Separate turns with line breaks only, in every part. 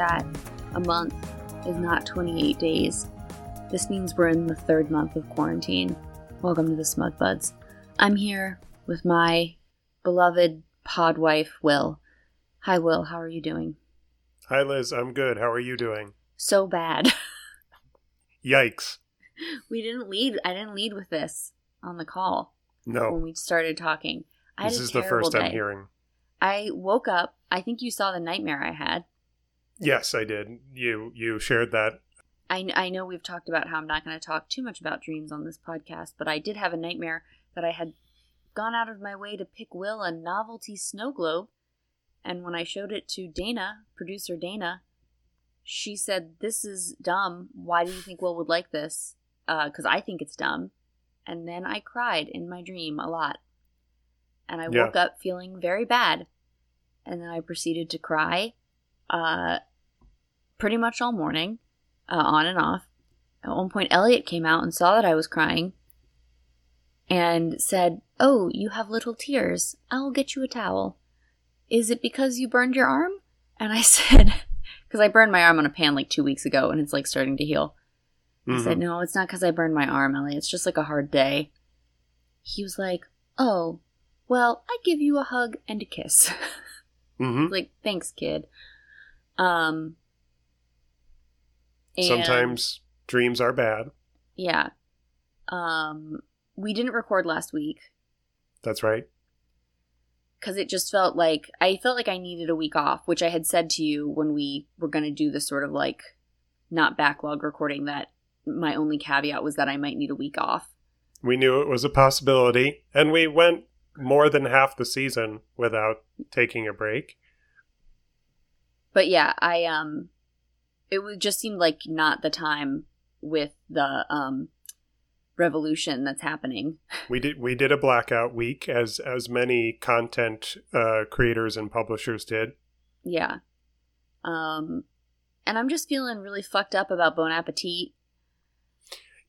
that a month is not 28 days, this means we're in the third month of quarantine. Welcome to the Smug Buds. I'm here with my beloved pod wife, Will. Hi, Will. How are you doing?
Hi, Liz. I'm good. How are you doing?
So bad.
Yikes.
we didn't lead. I didn't lead with this on the call
No.
when we started talking. I
this is the first
day.
I'm hearing.
I woke up. I think you saw the nightmare I had.
Yes, I did. You you shared that.
I, I know we've talked about how I'm not going to talk too much about dreams on this podcast, but I did have a nightmare that I had gone out of my way to pick Will a novelty snow globe. And when I showed it to Dana, producer Dana, she said, This is dumb. Why do you think Will would like this? Because I think it's dumb. And then I cried in my dream a lot. And I
Yeah.
woke up feeling very bad. And then I proceeded to cry uh, pretty much all morning uh, on and off. At one point, Elliot came out and saw that I was crying and said, Oh, you have little tears. I'll get you a towel. Is it because you burned your arm? And I said, Because I burned my arm on a pan like two weeks ago and it's like starting to heal. I
Mhm.
said, No, it's not because I burned my arm, Elliot. It's just like a hard day. He was like, Oh, well, I give you a hug and a kiss.
Mhm.
like, thanks, kid. Um, and-
Sometimes dreams are bad.
Yeah. Um we didn't record last week
That's right.
cuz it just felt like I felt like I needed a week off, which I had said to you when we were going to do this sort of like not backlog recording that my only caveat was that I might need a week off.
We knew it was a possibility, and we went more than half the season without taking a break.
But yeah, I um it would just seemed like not the time with the um revolution that's happening.
We did we did a blackout week, as as many content uh, creators and publishers did.
Yeah. Um and I'm just feeling really fucked up about Bon Appetit.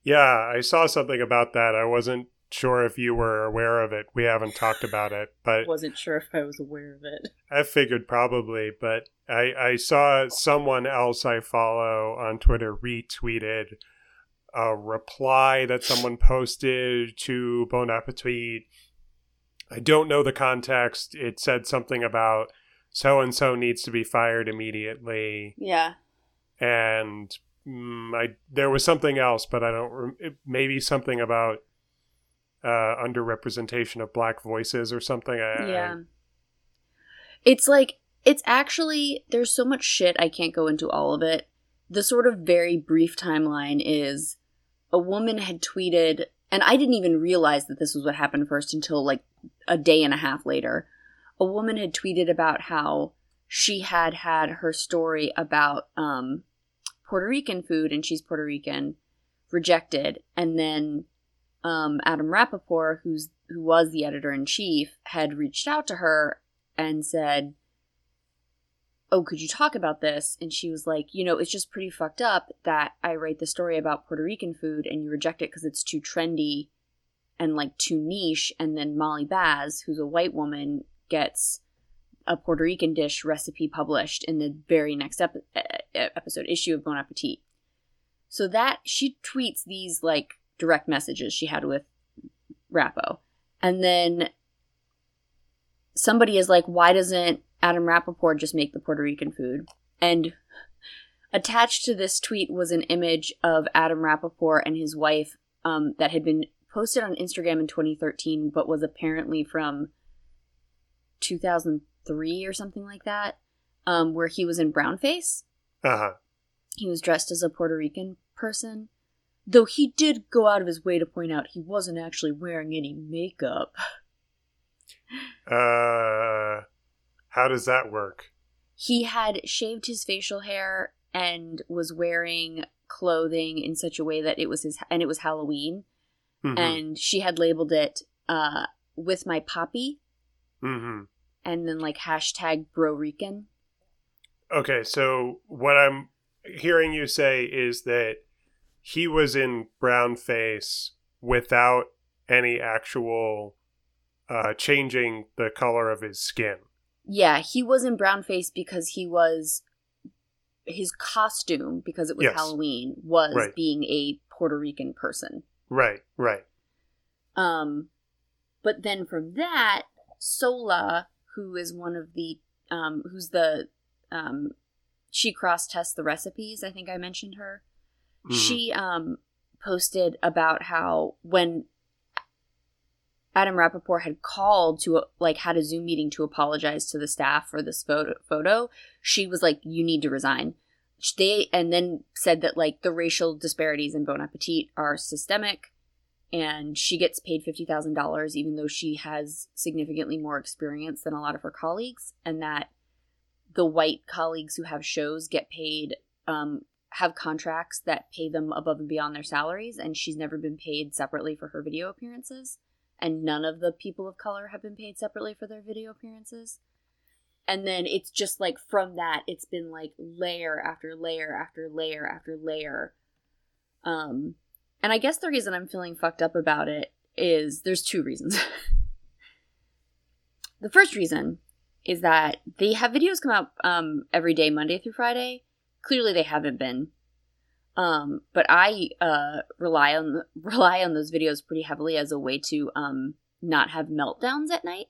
Yeah, I saw something about that. I wasn't sure if you were aware of it. We haven't talked about it, but
wasn't sure if I was aware of it.
I figured probably, but I, I saw someone else I follow on Twitter retweeted a reply that someone posted to Bon Appetit. I don't know the context. It said something about so and so needs to be fired immediately,
Yeah.
and mm, I there was something else, but I don't. Maybe something about uh, underrepresentation of black voices or something. I, I-
Yeah. It's like it's actually there's so much shit I can't go into all of it. The sort of very brief timeline is a woman had tweeted and I didn't even realize that this was what happened first until like a day and a half later. A woman had tweeted about how she had had her story about um, Puerto Rican food and she's Puerto Rican rejected and then um, Adam Rapoport, who's who was the editor in chief, had reached out to her and said, "Oh, could you talk about this?" And she was like, "You know, it's just pretty fucked up that I write the story about Puerto Rican food and you reject it because it's too trendy and like too niche." And then Molly Baz, who's a white woman, gets a Puerto Rican dish recipe published in the very next ep- episode issue of Bon Appetit. So that she tweets these like direct messages she had with Rappo. And then somebody is like, why doesn't Adam Rapoport just make the Puerto Rican food? And attached to this tweet was an image of Adam Rapoport and his wife um, that had been posted on Instagram in 2013, but was apparently from 2003 or something like that, um, where he was in brownface
uh-huh.
he was dressed as a Puerto Rican person. Though he did go out of his way to point out he wasn't actually wearing any makeup.
Uh, how does that work?
He had shaved his facial hair and was wearing clothing in such a way that it was his and it was Halloween
Mhm.
and she had labeled it uh with my poppy
Mm-hmm.
and then like hashtag bro Rican.
Okay, so what I'm hearing you say is that he was in brown face without any actual uh, changing the color of his skin.
Yeah, he was in brown face because he was his costume because it was
Yes.
Halloween was
Right.
being a Puerto Rican person.
Right, right.
Um, but then from that, Sohla, who is one of the, um, who's the, um, she cross tests the recipes. I think I mentioned her.
Mhm.
She, um, posted about how when Adam Rapoport had called to, like, had a Zoom meeting to apologize to the staff for this photo, photo she was like, you need to resign. They, and then said that, like, the racial disparities in Bon Appetit are systemic and she gets paid $50,000 even though she has significantly more experience than a lot of her colleagues and that the white colleagues who have shows get paid um, have contracts that pay them above and beyond their salaries and she's never been paid separately for her video appearances and none of the people of color have been paid separately for their video appearances and then it's just like from that it's been like layer after layer after layer after layer um and I guess the reason I'm feeling fucked up about it is there's two reasons. the first reason is that they have videos come out um, every day, Monday through Friday. Clearly, they haven't been. Um, but I uh, rely on rely on those videos pretty heavily as a way to um, not have meltdowns at night.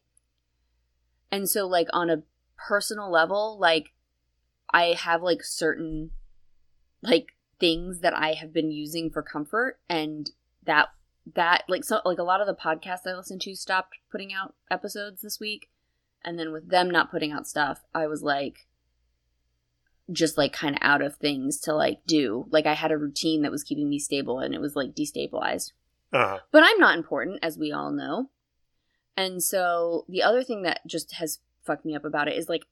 And so, like on a personal level, like I have like certain like things that I have been using for comfort and that that like so like a lot of the podcasts I listen to stopped putting out episodes this week and then with them not putting out stuff I was like just like kind of out of things to like do like I had a routine that was keeping me stable and it was like destabilized
Uh-huh.
but I'm not important, as we all know. And so the other thing that just has fucked me up about it is like,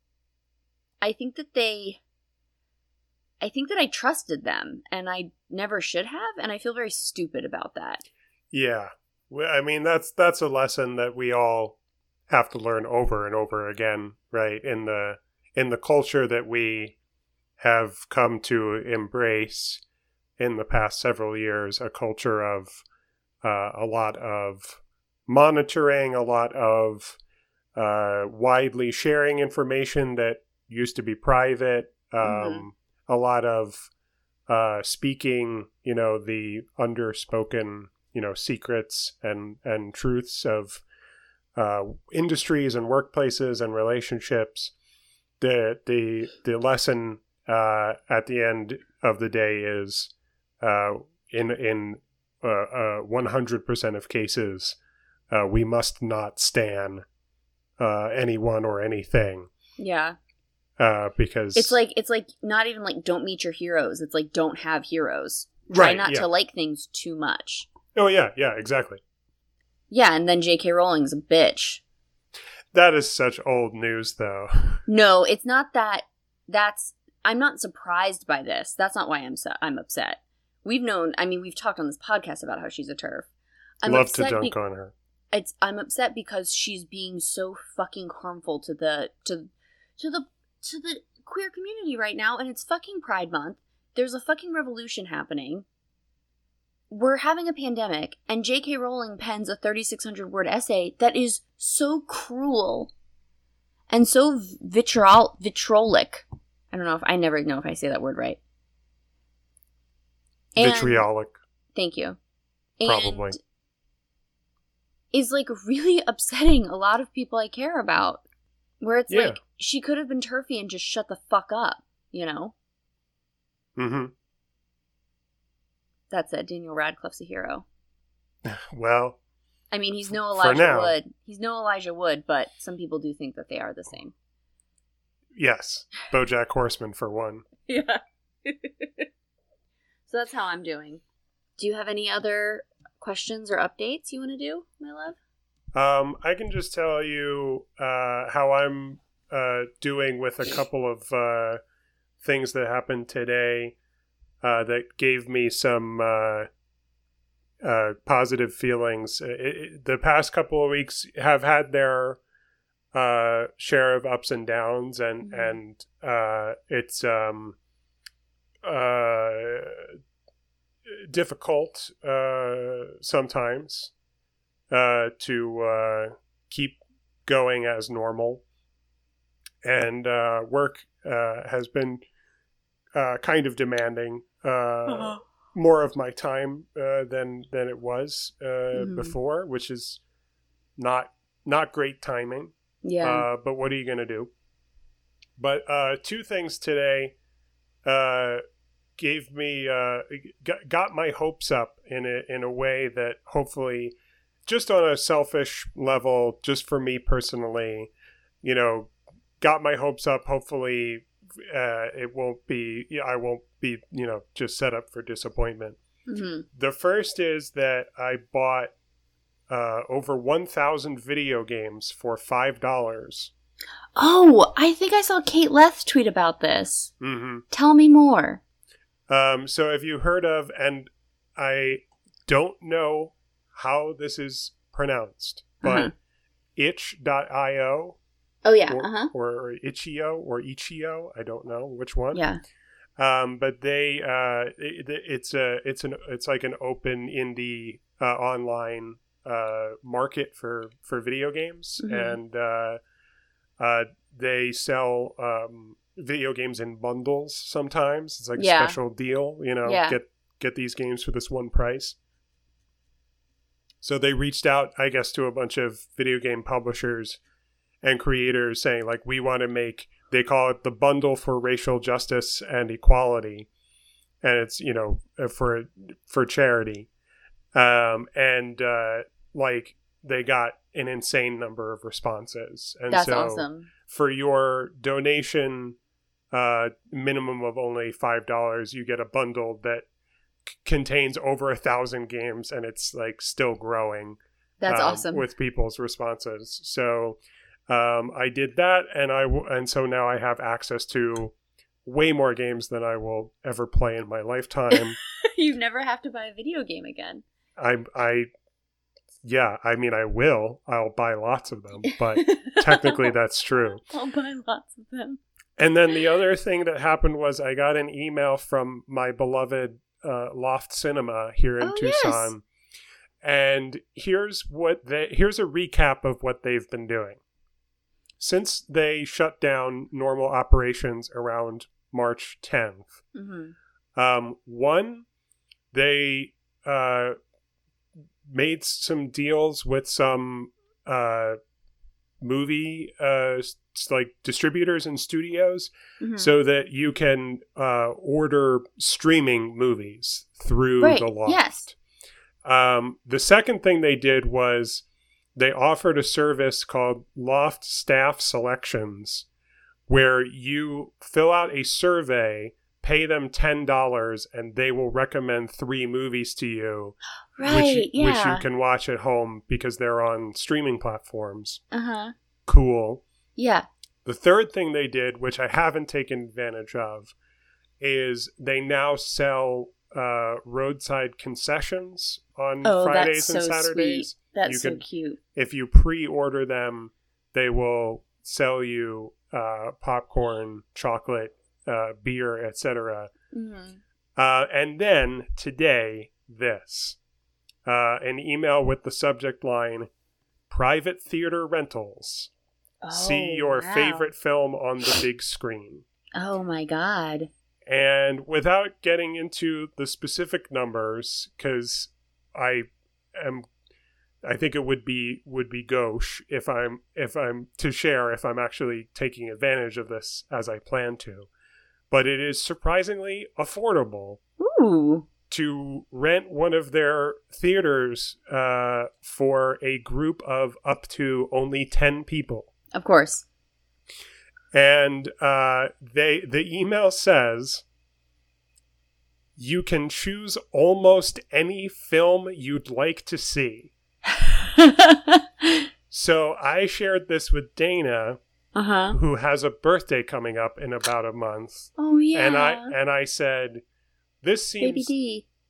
I think that they, I think that I trusted them and I never should have. And I feel very stupid about that.
Yeah. I mean, that's that's a lesson that we all have to learn over and over again, right? In the in the culture that we have come to embrace in the past several years, a culture of uh, a lot of monitoring, a lot of uh, widely sharing information that used to be private, um,
Mhm.
a lot of uh, speaking, you know, the underspoken, you know, secrets and and truths of uh, industries and workplaces and relationships. The the the lesson uh, at the end of the day is uh, in in one hundred percent of cases, uh, we must not stan uh, anyone or anything
Yeah.
uh, because
It's like, it's like not even like don't meet your heroes. It's like don't have heroes. Try
right,
not
yeah.
to like things too much.
Oh yeah, yeah, exactly.
Yeah. And then J.K. Rowling's a bitch.
That is such old news, though.
No, it's not that. That's I'm not surprised by this. That's not why I'm su- I'm upset. We've known. I mean, we've talked on this podcast about how she's a TERF. I'm
Love to dunk
be-
on her.
It's I'm upset because she's being so fucking harmful to the to to the to the queer community right now, and it's fucking Pride Month. There's a fucking revolution happening. We're having a pandemic, and J.K. Rowling pens a 3,600 word essay that is so cruel and so vitriol vitrolic. I don't know if I never know if I say that word right. And-
Vitriolic.
Thank you.
Probably.
And is like really upsetting a lot of people I care about. Where it's
Yeah.
like she could have been turfy and just shut the fuck up, you know?
Mm-hmm.
That's it. Daniel Radcliffe's a hero.
Well,
I mean, he's no Elijah. Wood. He's no Elijah Wood, but some people do think that they are the same.
Yes. BoJack Horseman for one.
Yeah. so that's how I'm doing. Do you have any other questions or updates you want to do, my love?
Um, I can just tell you uh, how I'm uh, doing with a couple of uh, things that happened today uh, that gave me some uh, uh, positive feelings. It, it- the past couple of weeks have had their uh, share of ups and downs, and
Mhm.
and uh, it's um, uh, difficult uh, sometimes uh, to uh, keep going as normal. and uh, work uh, has been uh, kind of demanding uh, more of my time uh, than than it was uh,
Mhm.
before, which is not not great timing.
Yeah.
Uh, but what are you going to do? But uh, two things today uh, gave me uh, got, my hopes up in a in a way that hopefully, just on a selfish level, just for me personally, you know, got my hopes up. Hopefully, uh, it won't be. I won't be. You know, just set up for disappointment.
Mhm.
The first is that I bought uh, over 1,000 video games for $5.
Oh, I think I saw Kate Leth tweet about this.
hmm
Tell me more.
Um, so, have you heard of, and I don't know how this is pronounced, but
Uh-huh.
itch.io
Oh yeah.
or,
Uh huh.
or itch.io or itch.io, I don't know which one.
Yeah.
Um, but they, uh, it, it's a, it's an, it's like an open indie uh, online uh, market for for video games,
Mhm.
and uh, uh, they sell um, video games in bundles. Sometimes it's like
Yeah.
a special deal. You know,
Yeah.
get get these games for this one price. So they reached out, I guess, to a bunch of video game publishers and creators saying like we want to make they call it the bundle for racial justice and equality and it's you know uh, for for charity um and uh like they got an insane number of responses and
That's
so
awesome.
for your donation uh minimum of only five dollars you get a bundle that c- contains over a thousand games and it's like still growing
That's
um,
awesome.
with people's responses. So um, I did that, and I w- and so now I have access to way more games than I will ever play in my lifetime.
you never have to buy a video game again.
I I yeah, I mean I will. I'll buy lots of them, but technically that's true.
I'll buy lots of them.
And then the other thing that happened was I got an email from my beloved uh, Loft Cinema here in
Oh, yes.
Tucson. And here's what they here's a recap of what they've been doing. Since they shut down normal operations around March 10th,
hmm
um, one, they uh, made some deals with some uh, movie uh, like distributors and studios
hmm
so that you can uh, order streaming movies through
Right,
the loft.
yes.
Um, the second thing they did was they offered a service called Loft Staff Selections, where you fill out a survey, pay them ten dollars, and they will recommend three movies to you,
Right.
which, you, which you can watch at home because they're on streaming platforms.
uh huh.
Cool.
Yeah.
The third thing they did, which I haven't taken advantage of, is they now sell uh, roadside concessions on
Oh,
Fridays
that's so
and Saturdays.
sweet. That's
You
so
can-
cute.
If you pre-order them, they will sell you uh, popcorn, chocolate, uh, beer, etc.
hmm
Uh, and then today, this uh, an email with the subject line "Private Theater Rentals." See
Oh,
your
wow.
favorite film on the big screen.
Oh my god.
And without getting into the specific numbers, because I am, I think it would be would be gauche if I'm if I'm to share if I'm actually taking advantage of this as I plan to. But it is surprisingly affordable
Ooh.
To rent one of their theaters uh, for a group of up to only ten people.
Of course.
and uh, they the email says you can choose almost any film you'd like to see. So I shared this with Dana,
uh huh.
who has a birthday coming up in about a month,
Oh yeah.
and I and I said, "This seems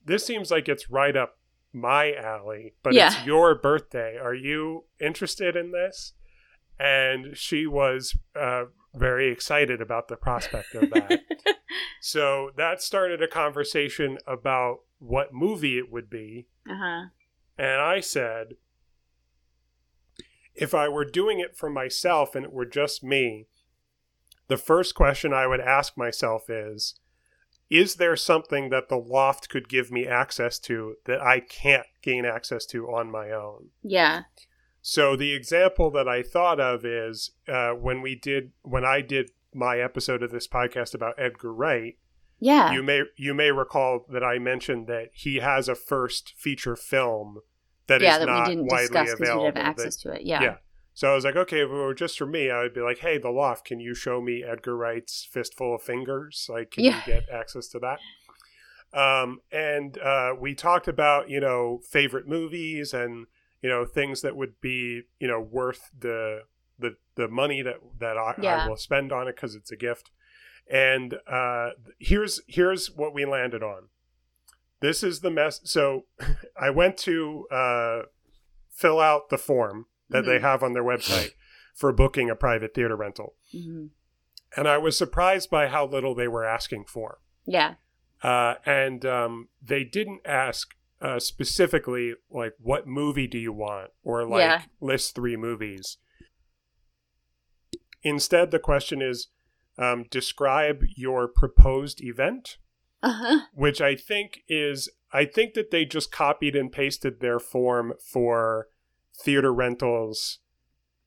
this seems like it's right up my alley, but
Yeah.
it's your birthday. Are you interested in this?" And she was uh, very excited about the prospect of that. so that started a conversation about what movie it would be.
uh huh.
And I said, if I were doing it for myself and it were just me, the first question I would ask myself is Is there something that the loft could give me access to that I can't gain access to on my own?
Yeah.
So the example that I thought of is uh, when we did when I did my episode of this podcast about Edgar Wright.
Yeah.
You may you may recall that I mentioned that he has a first feature film that is
yeah, that
not
we didn't
widely
discuss because we
available.
didn't have
that-
access to it. Yeah.
yeah. So I was like, okay, if it were just for me, I would be like, hey, The Loft, can you show me Edgar Wright's Fistful of Fingers? Like, can
Yeah.
you get access to that? Um, and uh, we talked about, you know, favorite movies and, you know, things that would be, you know, worth the the, the money that, that I,
Yeah.
I will spend on it because it's a gift. And uh, here's here's what we landed on. This is the mess. So I went to uh, fill out the form that they
Mhm.
have on their website for booking a private theater rental.
hmm
And I was surprised by how little they were asking for.
Yeah.
Uh, and um, they didn't ask uh, specifically, like, what movie do you want? Or, like,
Yeah.
list three movies. Instead, the question is um, describe your proposed event,
Uh huh.
which I think is, I think that they just copied and pasted their form for theater rentals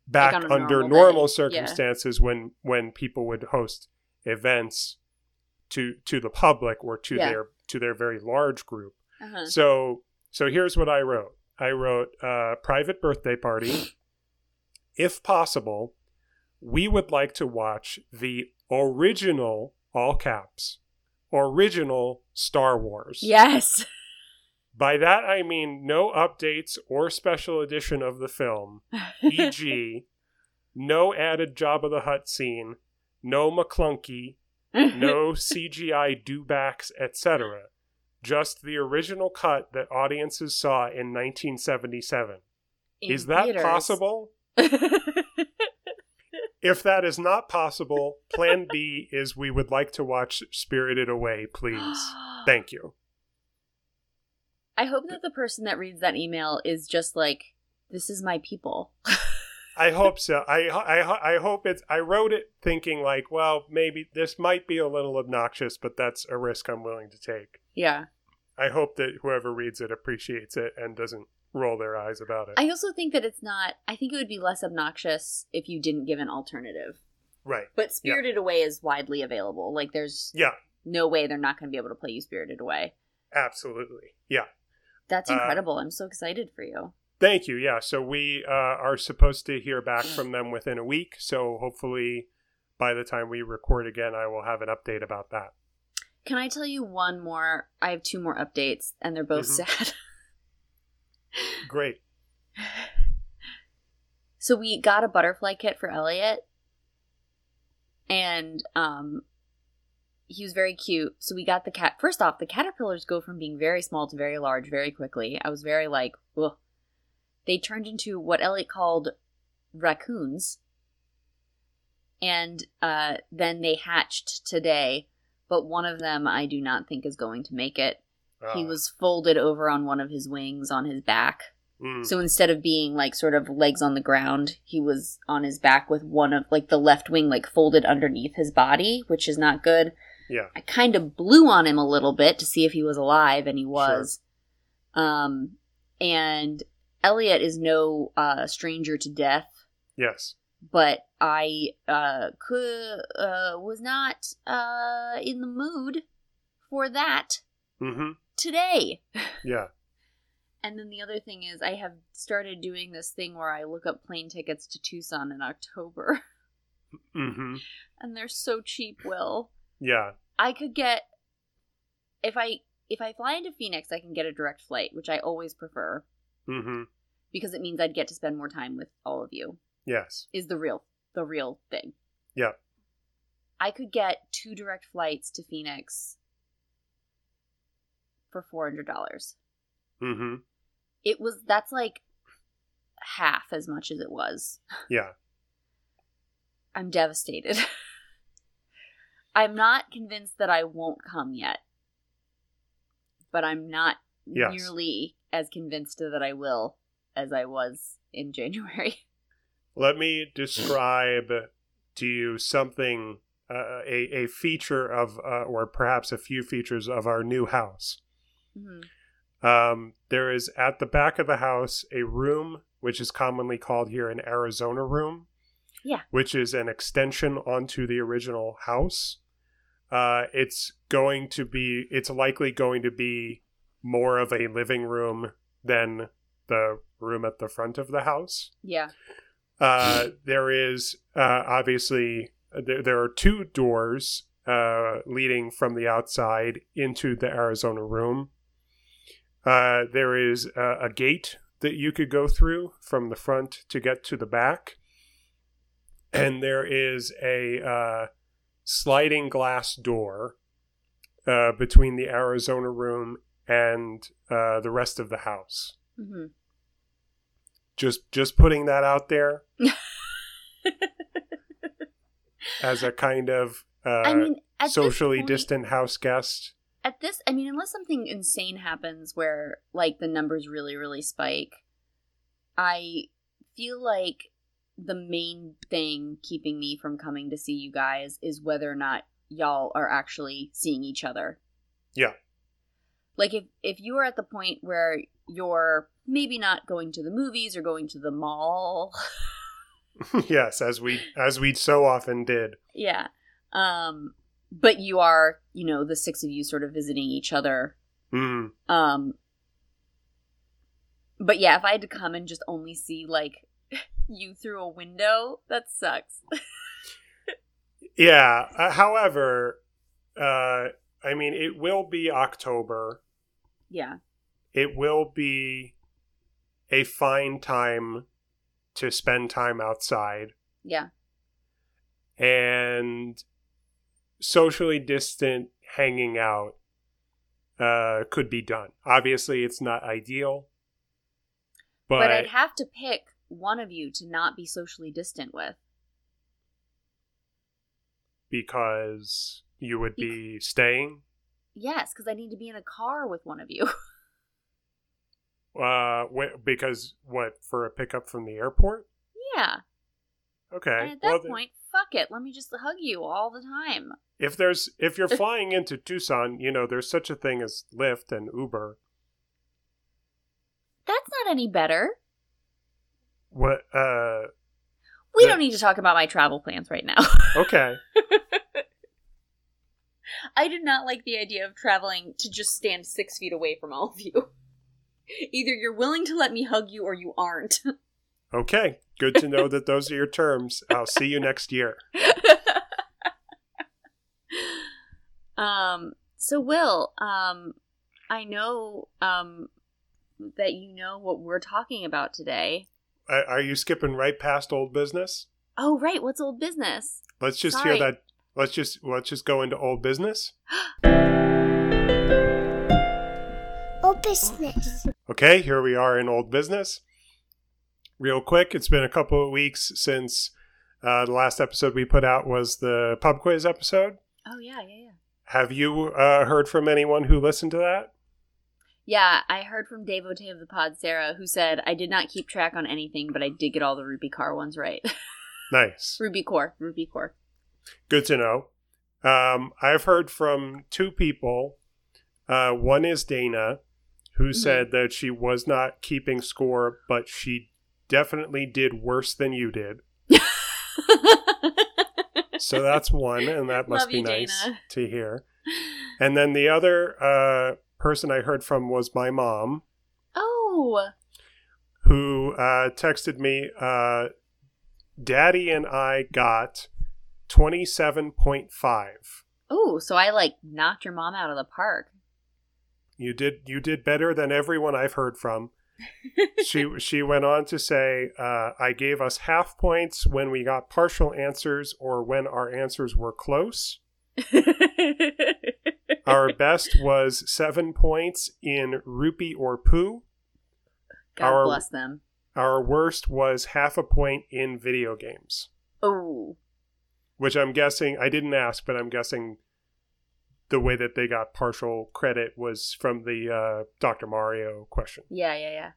back
Like
under
normal
normal, circumstances when when people would host events to to the public or to
Yeah.
their to their very large group.
Uh huh.
So so here's what I wrote. I wrote uh, private birthday party. if possible, we would like to watch the original all caps original Star Wars.
Yes.
By that I mean no updates or special edition of the film, e.g., no added Jabba the Hutt scene, no Maclunkey, no CGI dewbacks, etc. Just the original cut that audiences saw in 1977.
In
is that
theaters.
possible? If that is not possible, plan B is we would like to watch Spirited Away, please. Thank you.
I hope that the person that reads that email is just like, this is my people.
I hope so. I, I, I hope it's. I wrote it thinking like, well, maybe this might be a little obnoxious, but that's a risk I'm willing to take.
yeah.
I hope that whoever reads it appreciates it and doesn't roll their eyes about it.
I also think that it's not, I think it would be less obnoxious if you didn't give an alternative.
right.
But Spirited Away is widely available. Like, there's
Yeah.
no way they're not going to be able to play you Spirited Away.
Absolutely. Yeah.
That's
Uh,
incredible. I'm so excited for you.
Thank you. Yeah. So we uh, are supposed to hear back from them within a week. So hopefully, by the time we record again, I will have an update about that.
Can I tell you one more? I have two more updates, and they're both
Mhm.
sad.
Great.
So we got a butterfly kit for Elliot, and um, he was very cute. So we got the cat. First off, the caterpillars go from being very small to very large very quickly. I was very like, ugh. They turned into what Elliot called raccoons, and uh, then they hatched today. But one of them, I do not think is going to make it. he
Uh,
was folded over on one of his wings on his back.
mm,
So instead of being like sort of legs on the ground, he was on his back with one of like the left wing like folded underneath his body, which is not good.
Yeah.
I kind of blew on him a little bit to see if he was alive, and he was. Um, and Elliot is no uh, stranger to death,
Yes.
but I uh, could uh, was not uh, in the mood for that
Mm-hmm.
today.
Yeah.
And then the other thing is, I have started doing this thing where I look up plane tickets to Tucson in October,
Mm-hmm.
and they're so cheap. Will
Yeah.
I could get if I if I fly into Phoenix, I can get a direct flight, which I always prefer
Mm-hmm.
because it means I'd get to spend more time with all of you.
Yes.
Is the real the real thing.
Yeah.
I could get two direct flights to Phoenix for four hundred dollars.
Mm-hmm.
It was that's like half as much as it was.
Yeah.
I'm devastated. I'm not convinced that I won't come yet. But I'm not
Yes.
nearly as convinced that I will as I was in January.
Let me describe to you something uh, a a feature of, uh, or perhaps a few features of our new house.
Mhm.
Um, there is at the back of the house a room which is commonly called here an Arizona room.
Yeah.
Which is an extension onto the original house. Uh, it's going to be, it's likely going to be more of a living room than the room at the front of the house.
Yeah.
Uh, there is uh, obviously there, there are two doors uh, leading from the outside into the Arizona room. Uh, there is a, a gate that you could go through from the front to get to the back, and there is a uh, sliding glass door uh, between the Arizona room and uh, the rest of the house.
hmm
Just just putting that out there as a kind of uh,
I mean,
socially
point-
distant house guest.
at this i mean unless something insane happens where like the numbers really really spike i feel like the main thing keeping me from coming to see you guys is whether or not y'all are actually seeing each other
Yeah.
like if if you are at the point where you're maybe not going to the movies or going to the mall
yes, as we as we so often did.
yeah um but you are you know the six of you sort of visiting each other
Mm.
Um but yeah, if I had to come and just only see like you through a window, that sucks.
Yeah. Uh, however, uh, I mean, it will be October.
yeah.
It will be a fine time to spend time outside
Yeah.
and socially distant hanging out uh, could be done. Obviously, it's not ideal,
But,
but,
I'd have to pick one of you to not be socially distant with.
because you would be staying.
Yes, because I need to be in a car with one of you.
Uh, wh- because what for a pickup from the airport?
yeah.
Okay.
And at that
well, then-
point, fuck it. Let me just hug you all the time.
if there's if you're flying into Tucson, you know there's such a thing as Lyft and Uber.
That's not any better.
What? Uh,
We
Yeah.
don't need to talk about my travel plans right now.
okay.
I did not like the idea of traveling to just stand six feet away from all of you. Either you're willing to let me hug you or you aren't.
Okay. Good to know that those are your terms. I'll see you next year.
um so Will, um I know um that you know what we're talking about today.
Are you skipping right past old business?
Oh right, what's old business?
Let's just
Sorry.
hear that. Let's just let's just go into old business.
Oh, business.
Okay, here we are in old business. Real quick, it's been a couple of weeks since uh, the last episode we put out was the pub quiz episode.
Oh yeah, yeah, yeah.
Have you uh, heard from anyone who listened to that?
Yeah, I heard from Dave Ote of the Pod Sarah who said I did not keep track on anything, but I did get all the Rupi Kaur ones right.
Nice.
Rupi Kaur, Rupi Kaur.
Good to know. Um, I've heard from two people. Uh, one is Dana, who
Mhm.
said that she was not keeping score, but she definitely did worse than you did. So that's one, and that must
Love
be
you,
nice
Dana.
to hear. And then the other uh, person I heard from was my mom,
oh,
who uh, texted me, uh, Daddy and I got 27.5.
oh, so I like knocked your mom out of the park.
You did you did better than everyone I've heard from. she she went on to say, uh, "I gave us half points when we got partial answers or when our answers were close. Our best was seven points in rupee or poo.
God
Our-
bless them.
Our worst was half a point in video games,
Oh,
which I'm guessing I didn't ask, but I'm guessing the way that they got partial credit was from the uh, Dr. Mario question.
yeah, yeah, yeah.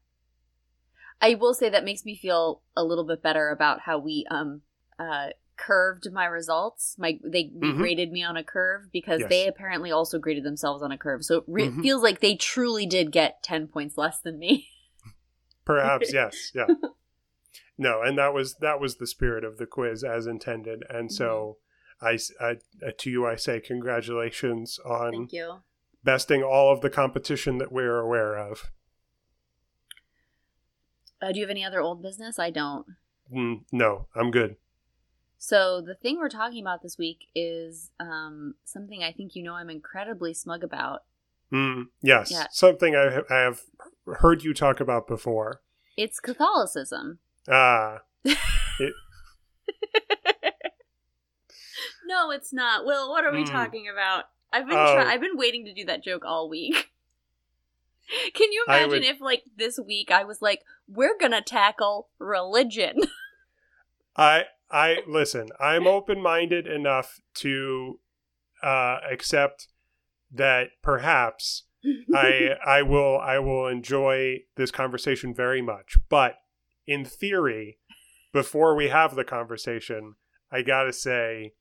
I will say that makes me feel a little bit better about how we um uh curved my results. My they
Mhm.
graded me on a curve because
Yes.
they apparently also graded themselves on a curve. So it re-
Mhm.
feels like they truly did get ten points less than me.
Perhaps yes, yeah. No, and that was that was the spirit of the quiz as intended, and so I uh, to you I say congratulations on
Thank you.
besting all of the competition that we're aware of.
Uh, do you have any other old business? I don't.
Mm, no, I'm good.
So the thing we're talking about this week is um, something I think you know I'm incredibly smug about.
Mm, yes,
Yeah.
something I, ha- I have heard you talk about before.
It's Catholicism.
Ah,
no, it's not. Will, what are we
Hmm.
talking about? I've been
Oh.
try- I've been waiting to do that joke all week. Can you imagine
would-
if like this week I was like, we're gonna tackle religion?
I I listen. I'm open minded enough to uh, accept that perhaps I I will I will enjoy this conversation very much. But in theory, before we have the conversation, I gotta say,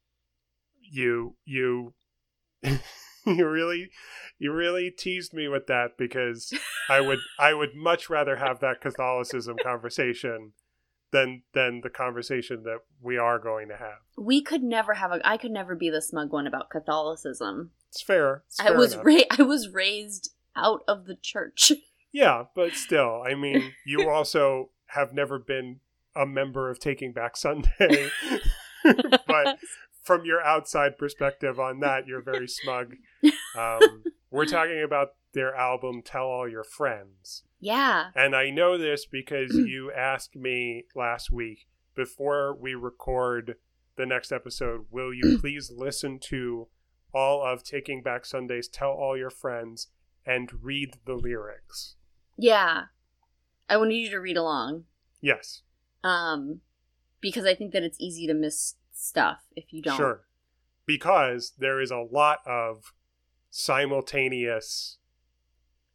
you you you really you really teased me with that because I would I would much rather have that Catholicism conversation than than the conversation that we are going to have.
we could never have a. I could never be the smug one about Catholicism.
It's fair. It's
I was ra- I was raised out of the church.
Yeah, but still, I mean, you also have never been a member of Taking Back Sunday. but from your outside perspective on that, you're very smug. Um, we're talking about their album Tell All Your Friends.
Yeah,
And I know this because you asked me last week before we record the next episode, will you please listen to all of Taking Back Sunday's Tell All Your Friends and read the lyrics?
yeah. I wanted you to read along,
Yes,
um, because I think that it's easy to miss stuff if you don't.
sure. Because there is a lot of simultaneous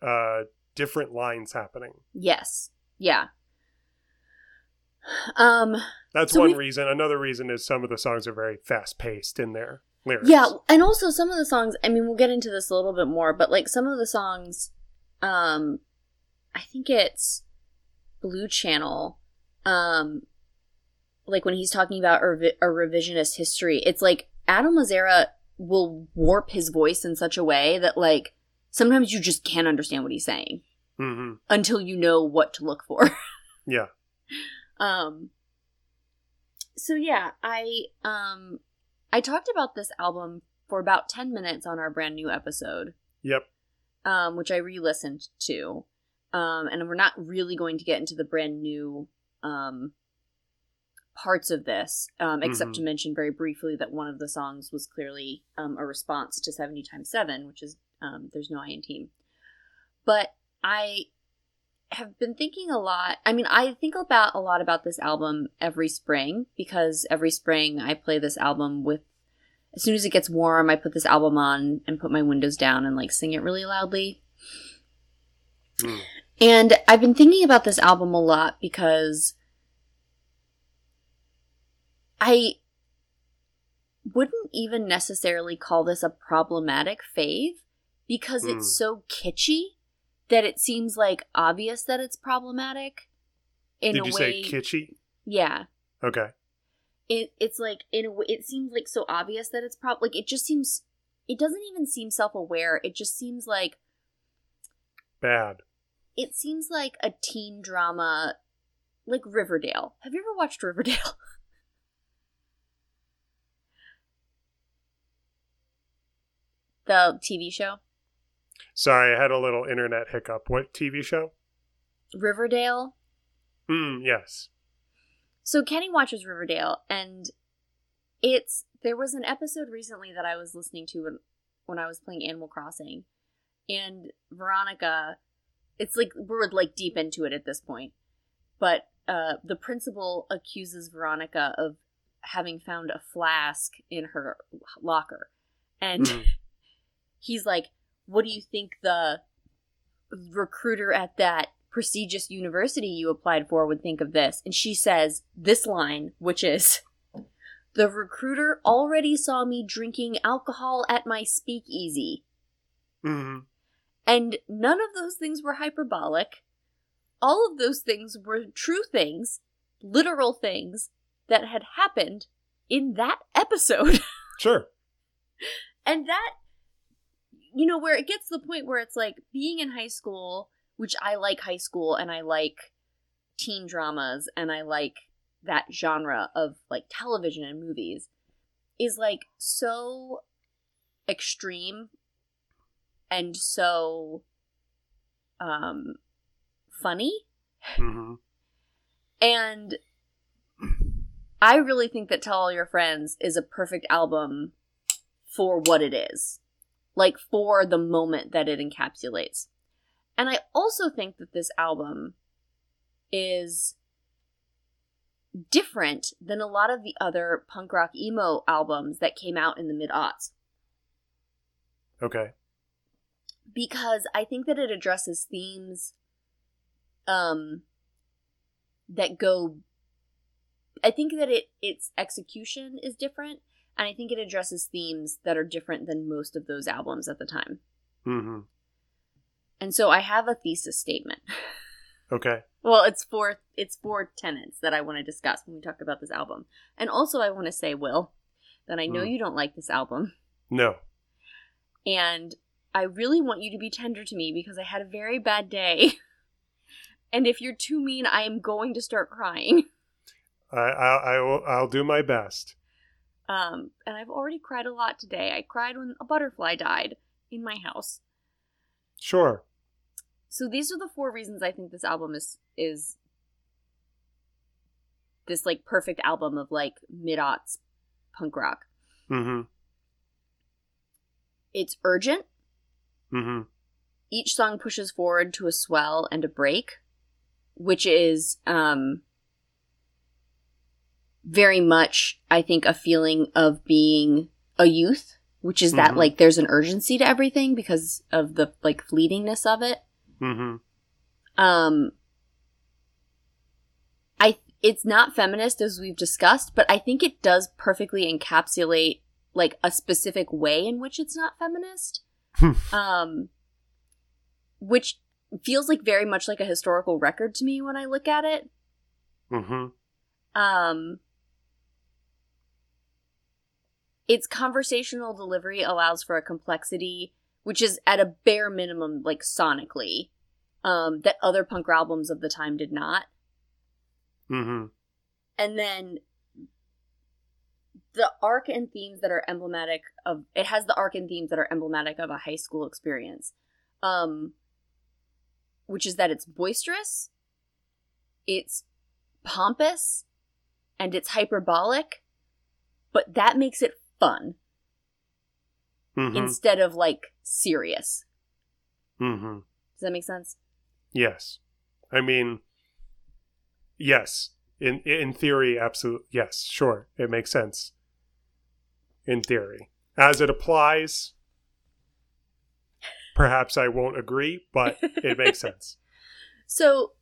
uh different lines happening.
Yes. Yeah. Um.
That's
So
one reason. Another reason is some of the songs are very fast paced in their lyrics.
Yeah, and also some of the songs. I mean, we'll get into this a little bit more, but like some of the songs, um, I think it's Blue Channel, um, like when he's talking about a, a revisionist history, it's like Adam Lazzara will warp his voice in such a way that like sometimes you just can't understand what he's saying
hmm
until you know what to look for.
Yeah.
Um so yeah, I um I talked about this album for about 10 minutes on our brand new episode,
Yep.
um which I re-listened to. Um and we're not really going to get into the brand new um parts of this um except
Mhm.
to mention very briefly that one of the songs was clearly um a response to 70 times 7, which is um there's no I in team. But I have been thinking a lot. I mean, I think about a lot about this album every spring because every spring I play this album with as soon as it gets warm, I put this album on and put my windows down and like sing it really loudly.
Mm.
And I've been thinking about this album a lot because I wouldn't even necessarily call this a problematic fave because
Hmm.
it's so kitschy that it seems like obvious that it's problematic in
Did
a
you
way
say kitschy?
yeah
Okay.
it it's like in a way it seems like so obvious that it's prob like it just seems it doesn't even seem self-aware it just seems like
Bad.
it seems like a teen drama like Riverdale. Have you ever watched Riverdale? the TV show?
Sorry, I had a little internet hiccup. What TV show?
Riverdale?
Hmm, yes.
So Kenny watches Riverdale and it's there was an episode recently that I was listening to when, when I was playing Animal Crossing and Veronica it's like we're like deep into it at this point. But uh the principal accuses Veronica of having found a flask in her locker. And
Mm.
he's like, "What do you think the recruiter at that prestigious university you applied for would think of this?" And she says this line, which is, The recruiter already saw me drinking alcohol at my speakeasy.
hmm
And none of those things were hyperbolic. All of those things were true things, literal things that had happened in that episode.
Sure.
and that, you know, where it gets to the point where it's like being in high school, which I like high school and I like teen dramas and I like that genre of like television and movies, is like so extreme and so um funny.
Hmm
and i really think that tell all your friends is a perfect album for what it is like for the moment that it encapsulates and i also think that this album is different than a lot of the other punk rock emo albums that came out in the mid aughts
Okay.
because I think that it addresses themes um that go I think that it its execution is different and I think it addresses themes that are different than most of those albums at the time.
hmm
And so I have a thesis statement.
Okay.
Well, it's four it's four tenets that I want to discuss when we talk about this album. And also I want to say, Will, that I know
Mm.
you don't like this album.
No.
and I really want you to be tender to me because I had a very bad day. and if you're too mean, I am going to start crying.
I I I will I'll do my best.
Um, and I've already cried a lot today. I cried when a butterfly died in my house.
Sure.
So these are the four reasons I think this album is is this like perfect album of like mid aughts punk rock.
hmm
It's urgent.
hmm
each song pushes forward to a swell and a break, which is um very much I think a feeling of being a youth, which is that
Mhm.
like there's an urgency to everything because of the like fleetingness of it.
hmm
Um I it's not feminist as we've discussed, but I think it does perfectly encapsulate like a specific way in which it's not feminist. um which feels like very much like a historical record to me when I look at it.
hmm
Um its conversational delivery allows for a complexity which is at a bare minimum like sonically um that other punk albums of the time did not.
hmm
and then the arc and themes that are emblematic of it has the arc and themes that are emblematic of a high school experience um which is that it's boisterous it's pompous and it's hyperbolic but that makes it fun
hmm
instead of like serious
hmm
does that make sense
Yes. I mean, yes. In in theory, absolutely. Yes, sure. It makes sense. In theory. As it applies, perhaps I won't agree, but it makes sense.
So,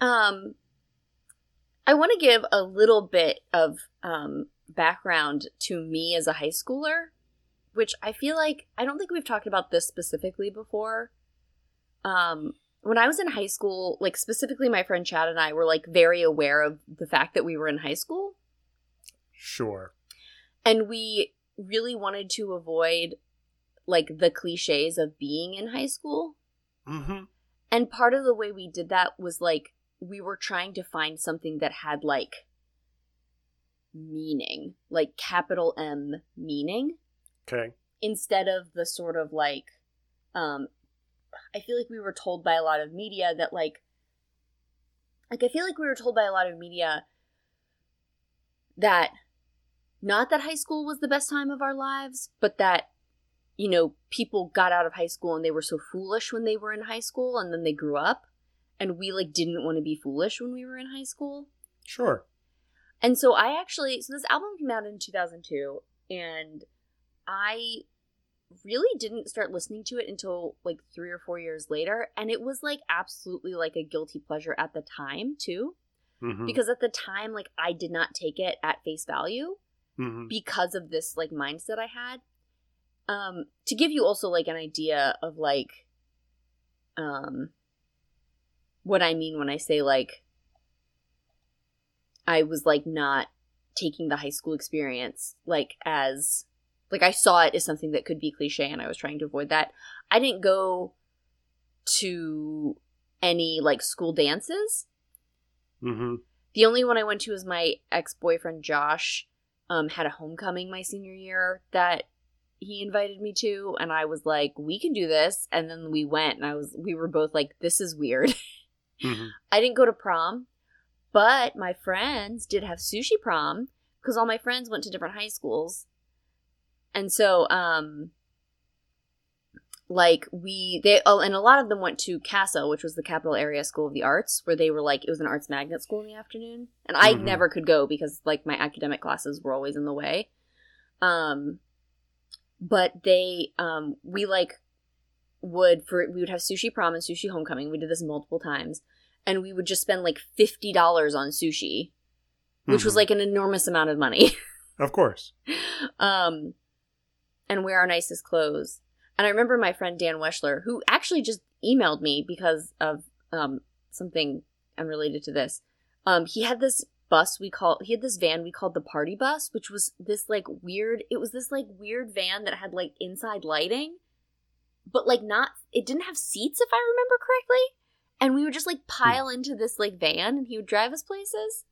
um, I want to give a little bit of um, background to me as a high schooler, which I feel like I don't think we've talked about this specifically before. Um, when I was in high school, like specifically my friend Chad and I were like very aware of the fact that we were in high school
Sure.
and we really wanted to avoid like the cliches of being in high school.
hmm
And part of the way we did that was like we were trying to find something that had like meaning, like capital M meaning,
Okay.
instead of the sort of like um I feel like we were told by a lot of media that like like I feel like we were told by a lot of media that not that high school was the best time of our lives, but that you know, people got out of high school and they were so foolish when they were in high school and then they grew up and we like didn't want to be foolish when we were in high school.
Sure.
And so I actually so this album came out in 2002 and I really didn't start listening to it until like 3 or 4 years later and it was like absolutely like a guilty pleasure at the time too
hmm
because at the time like I did not take it at face value
hmm
because of this like mindset I had. Um, to give you also like an idea of like, um, what I mean when I say like, I was like not taking the high school experience like as like I saw it as something that could be cliche and I was trying to avoid that. I didn't go to any like school dances.
hmm
The only one I went to was my ex boyfriend Josh um, had a homecoming my senior year that he invited me to, and I was like, "We can do this." And then we went, and I was we were both like, "This is weird."
hmm
I didn't go to prom, but my friends did have sushi prom because all my friends went to different high schools, and so um, like we they oh, and a lot of them went to CASA, which was the Capital Area School of the Arts, where they were like it was an arts magnet school in the afternoon, and I
Mhm.
never could go because like my academic classes were always in the way. Um, but they um we like would for we would have sushi prom and sushi homecoming. We did this multiple times, and we would just spend like fifty dollars on sushi, which was
Mhm.
like an enormous amount of money.
Of course.
um, and wear our nicest clothes. And I remember my friend Dan Weschler, who actually just emailed me because of um, something unrelated to this. Um, he had this bus we call he had this van we called the party bus, which was this like weird. It was this like weird van that had like inside lighting, but like not. It didn't have seats, if I remember correctly. And we would just like pile into this like van, and he would drive us places.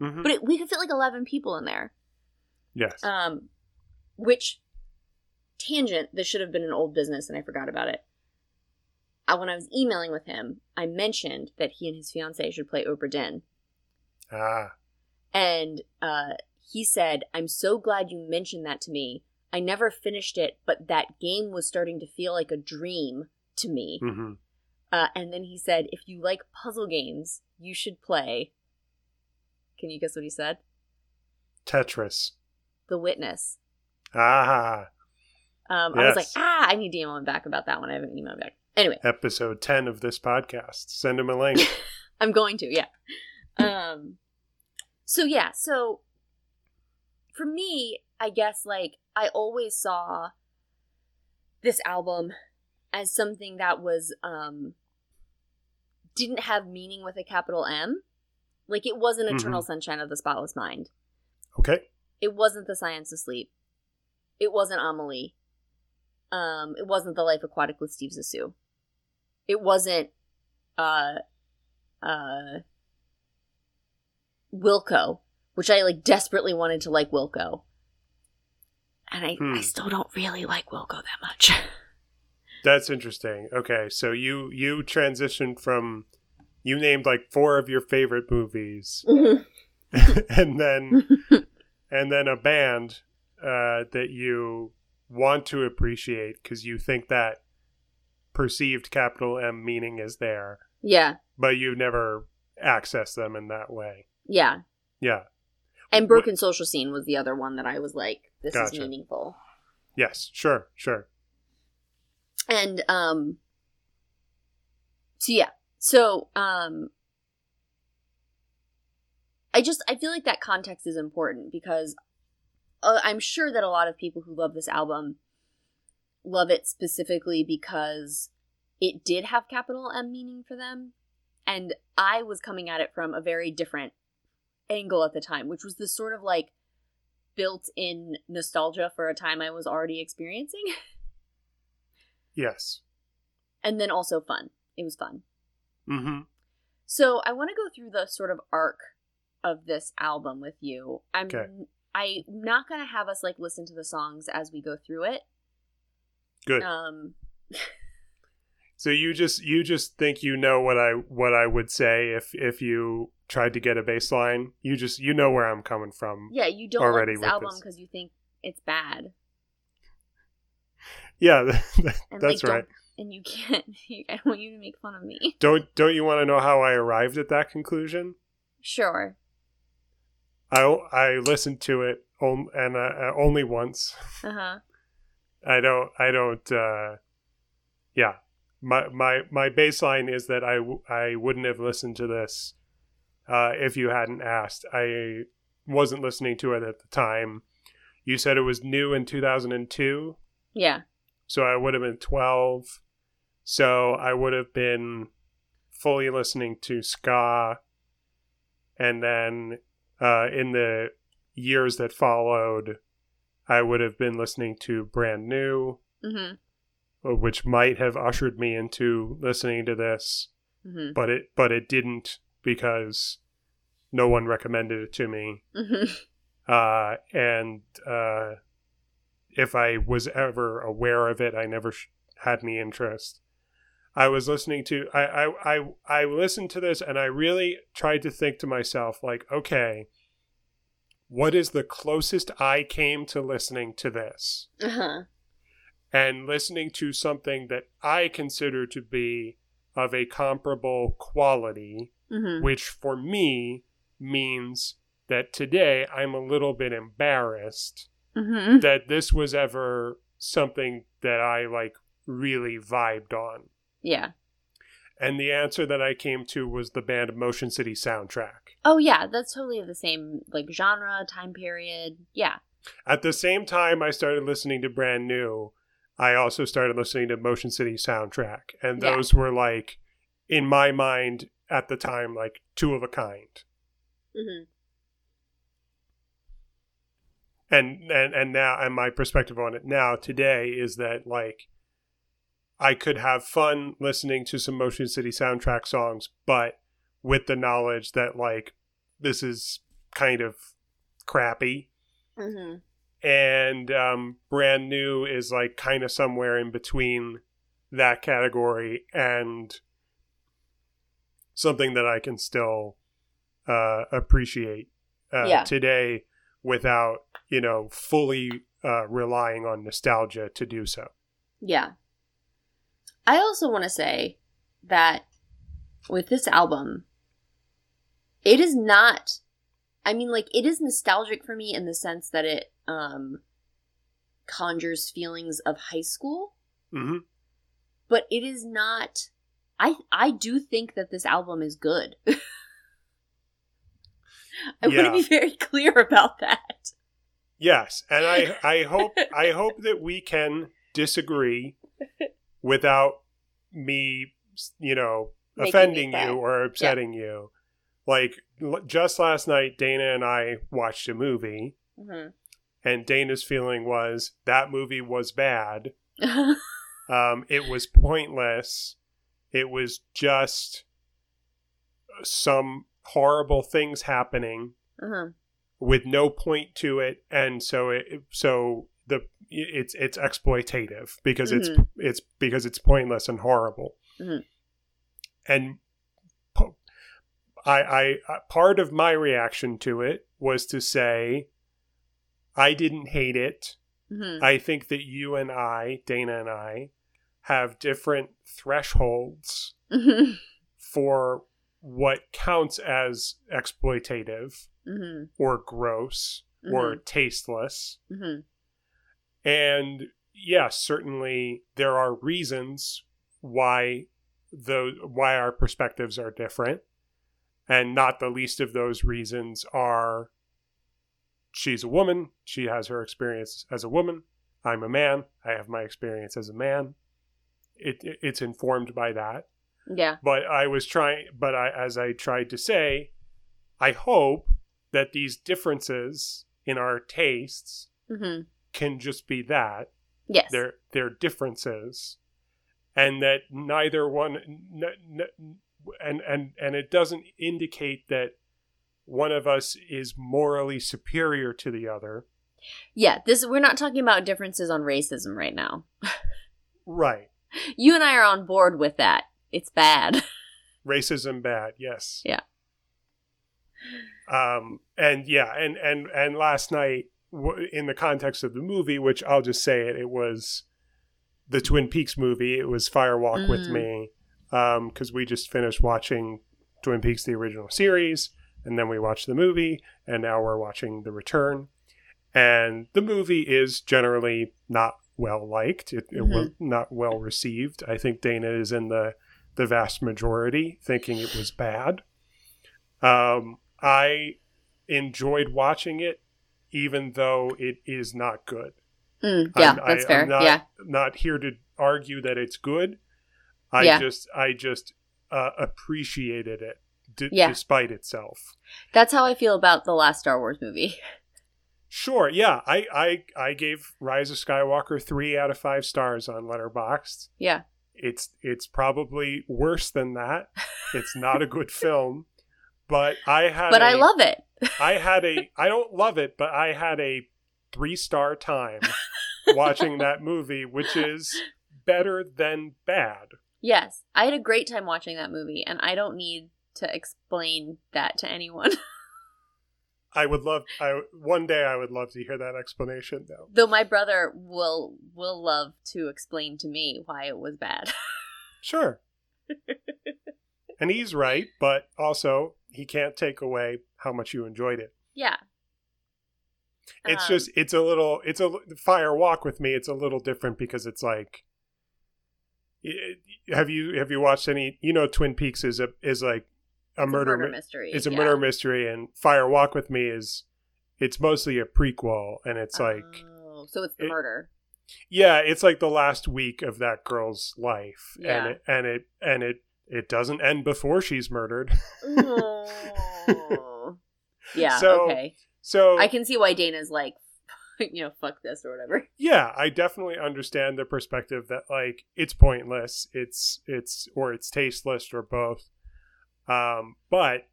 hmm
But it, we could fit like eleven people in there.
yes.
Um, which tangent? This should have been an old business, and I forgot about it. Uh, when I was emailing with him, I mentioned that he and his fiance should play Obra Dinn,
ah.
and uh, he said, "I'm so glad you mentioned that to me. I never finished it, but that game was starting to feel like a dream to me."
hmm
Uh, and then he said, "If you like puzzle games, you should play." Can you guess what he said?
Tetris.
The Witness.
Ah.
Um, I was like, ah, I need to email him back about that one. I haven't emailed back. Anyway,
Episode 10 of this podcast. Send him a link.
I'm going to, yeah. Um, so yeah, so for me, I guess like I always saw this album as something that was um didn't have meaning with a capital M. Like it wasn't
Mhm.
Eternal Sunshine of the Spotless Mind.
Okay.
It wasn't The Science of Sleep. It wasn't Amelie. Um, it wasn't The Life Aquatic with Steve Zissou. It wasn't uh uh Wilco, which I like desperately wanted to like Wilco. And I,
Hmm.
I still don't really like Wilco that much.
That's interesting. Okay, so you you transitioned from you named like four of your favorite movies, and then and then a band uh, that you want to appreciate because you think that perceived capital M meaning is there,
yeah,
but you've never accessed them in that way.
yeah.
Yeah.
And Broken Social Scene was the other one that I was like, this is meaningful.
Yes. Sure. Sure.
And um so yeah. So um i just i feel like that context is important because uh, i'm sure that a lot of people who love this album love it specifically because it did have capital m meaning for them. And i was coming at it from a very different angle at the time which was this sort of like built in nostalgia for a time i was already experiencing
Yes.
and then also fun. It was fun.
Mm-hmm.
So I want to go through the sort of arc of this album with you. I'm
Okay.
I'm not gonna have us like listen to the songs as we go through it.
Good.
Um,
So you just you just think you know what I what I would say if if you tried to get a baseline. You just you know where I'm coming from.
yeah, you don't
Already
like this album because you think it's bad,
Yeah, that- that's
like,
right.
And you can't. I don't want you to make fun of me.
Don't don't you want to know how I arrived at that conclusion?
Sure.
I I listened to it on, and uh, uh, only once.
Uh huh.
I don't I don't. uh Yeah, my my my baseline is that I w- I wouldn't have listened to this uh, if you hadn't asked. I wasn't listening to it at the time. you said it was new in 2002,
Yeah.
So I would have been 12. So I would have been fully listening to ska. And then uh, in the years that followed, I would have been listening to Brand New,
Mhm.
uh, which might have ushered me into listening to this,
Mhm.
but it but it didn't because no one recommended it to me.
Mhm.
Uh, and uh, if I was ever aware of it, I never sh- had any interest. I was listening to I, I I I listened to this and I really tried to think to myself like, okay, what is the closest I came to listening to this?
Uh-huh.
and listening to something that I consider to be of a comparable quality,
Mhm.
which for me means that today I'm a little bit embarrassed
Mhm.
that this was ever something that I like really vibed on.
Yeah.
And the answer that I came to was the band Motion City soundtrack.
Oh yeah, that's totally the same like genre, time period. Yeah.
At the same time I started listening to Brand New, I also started listening to Motion City soundtrack. And
Yeah.
those were like, in my mind at the time, like two of a kind.
Mhm.
And and and now and my perspective on it now today is that like I could have fun listening to some Motion City soundtrack songs, but with the knowledge that like this is kind of crappy.
Mhm.
and um, brand new is like kind of somewhere in between that category and something that I can still uh, appreciate uh,
Yeah.
today without you know fully uh, relying on nostalgia to do so.
Yeah. I also want to say that with this album, it is not I mean like it is nostalgic for me in the sense that it um conjures feelings of high school,
hmm
but it is not I I do think that this album is good. I want to be very clear about that.
Yes, and I I hope I hope that we can disagree without me, you know,
Making
offending you or upsetting you. Like l- just last night, Dana and I watched a movie,
Mhm.
and Dana's feeling was that movie was bad. Um, it was pointless. It was just some horrible things happening
uh-huh.
With no point to it and so it so the it's it's exploitative because it's it's because it's pointless and horrible
Mhm.
and I, I part of my reaction to it was to say I didn't hate it
Mhm.
I think that you and I Dana and I have different thresholds
Mhm.
for what counts as exploitative
Mhm.
or gross or tasteless.
Mhm.
And yes, certainly there are reasons why those why our perspectives are different. And not the least of those reasons are she's a woman, she has her experience as a woman. I'm a man, I have my experience as a man. It, it it's informed by that.
Yeah.
but I was trying, but I, as I tried to say, I hope that these differences in our tastes
Mhm.
can just be that
Yes.
they're they're differences, and that neither one, n- n- and and and it doesn't indicate that one of us is morally superior to the other.
Yeah, this we're not talking about differences on racism right now.
Right.
You and I are on board with that. It's bad.
racism bad yes
Yeah.
um and yeah and and and last night in the context of the movie which i'll just say it it was the twin peaks movie it was firewalk with
Mm.
me um because we just finished watching twin peaks the original series and then we watched the movie and now we're watching the return and the movie is generally not well liked it, it was not well received i think dana is in the the vast majority thinking it was bad. Um, I enjoyed watching it, even though it is not good.
Mm, yeah,
I'm- I-
that's fair.
I'm not,
yeah.
not here to argue that it's good. I
Yeah.
just, I just uh, appreciated it d-
Yeah.
despite itself.
That's how I feel about the last Star Wars movie.
Sure, yeah, I, I, I gave Rise of Skywalker three out of five stars on Letterboxd.
Yeah.
It's, it's probably worse than that. It's not a good film, but I had,
But
I
I love it.
I had a I don't love it, but I had a three star time watching that movie, which is better than bad.
Yes. I had a great time watching that movie, and I don't need to explain that to anyone.
I would love I one day I would love to hear that explanation though.
Though my brother will will love to explain to me why it was bad.
Sure. and he's right, but also he can't take away how much you enjoyed it.
yeah.
It's
Um,
just it's a little it's a fire walk with me. It's a little different because it's like have you have you watched any you know Twin Peaks is a is like a murder,
murder mystery.
it's a
yeah.
murder mystery and Fire Walk with Me is it's mostly a prequel and it's like
Oh, so it's the
it-
murder.
yeah, it's like the last week of that girl's life
Yeah.
and it and it and it it doesn't end before she's murdered.
Oh. yeah.
So-
okay.
So
I can see why Dana's like, you know, fuck this or whatever.
yeah, I definitely understand the perspective that like it's pointless, it's it's or it's tasteless or both. Um, but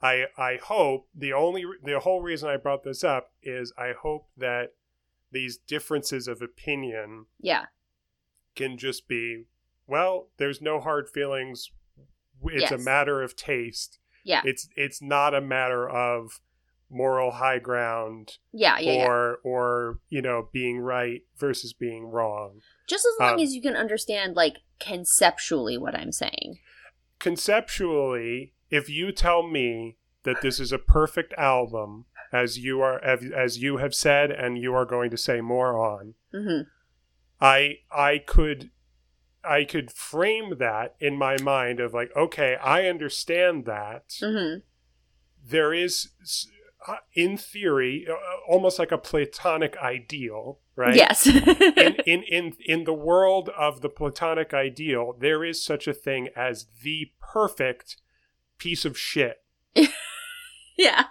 I I hope the only the whole reason I brought this up is I hope that these differences of opinion
Yeah.
can just be well, there's no hard feelings. It's a matter of taste.
Yeah.
It's it's not a matter of moral high ground
Yeah. Yeah. yeah.
or or you know being right versus being wrong.
Just as long
um,
as you can understand, like, conceptually what I'm saying.
Conceptually, if you tell me that this is a perfect album, as you are as, as you have said, and you are going to say more on,
hmm
I I could I could frame that in my mind of like, okay, I understand that.
hmm
There is, in theory, uh, almost like a platonic ideal, right?
Yes.
in, in in in the world of the platonic ideal, there is such a thing as the perfect piece of shit,
yeah.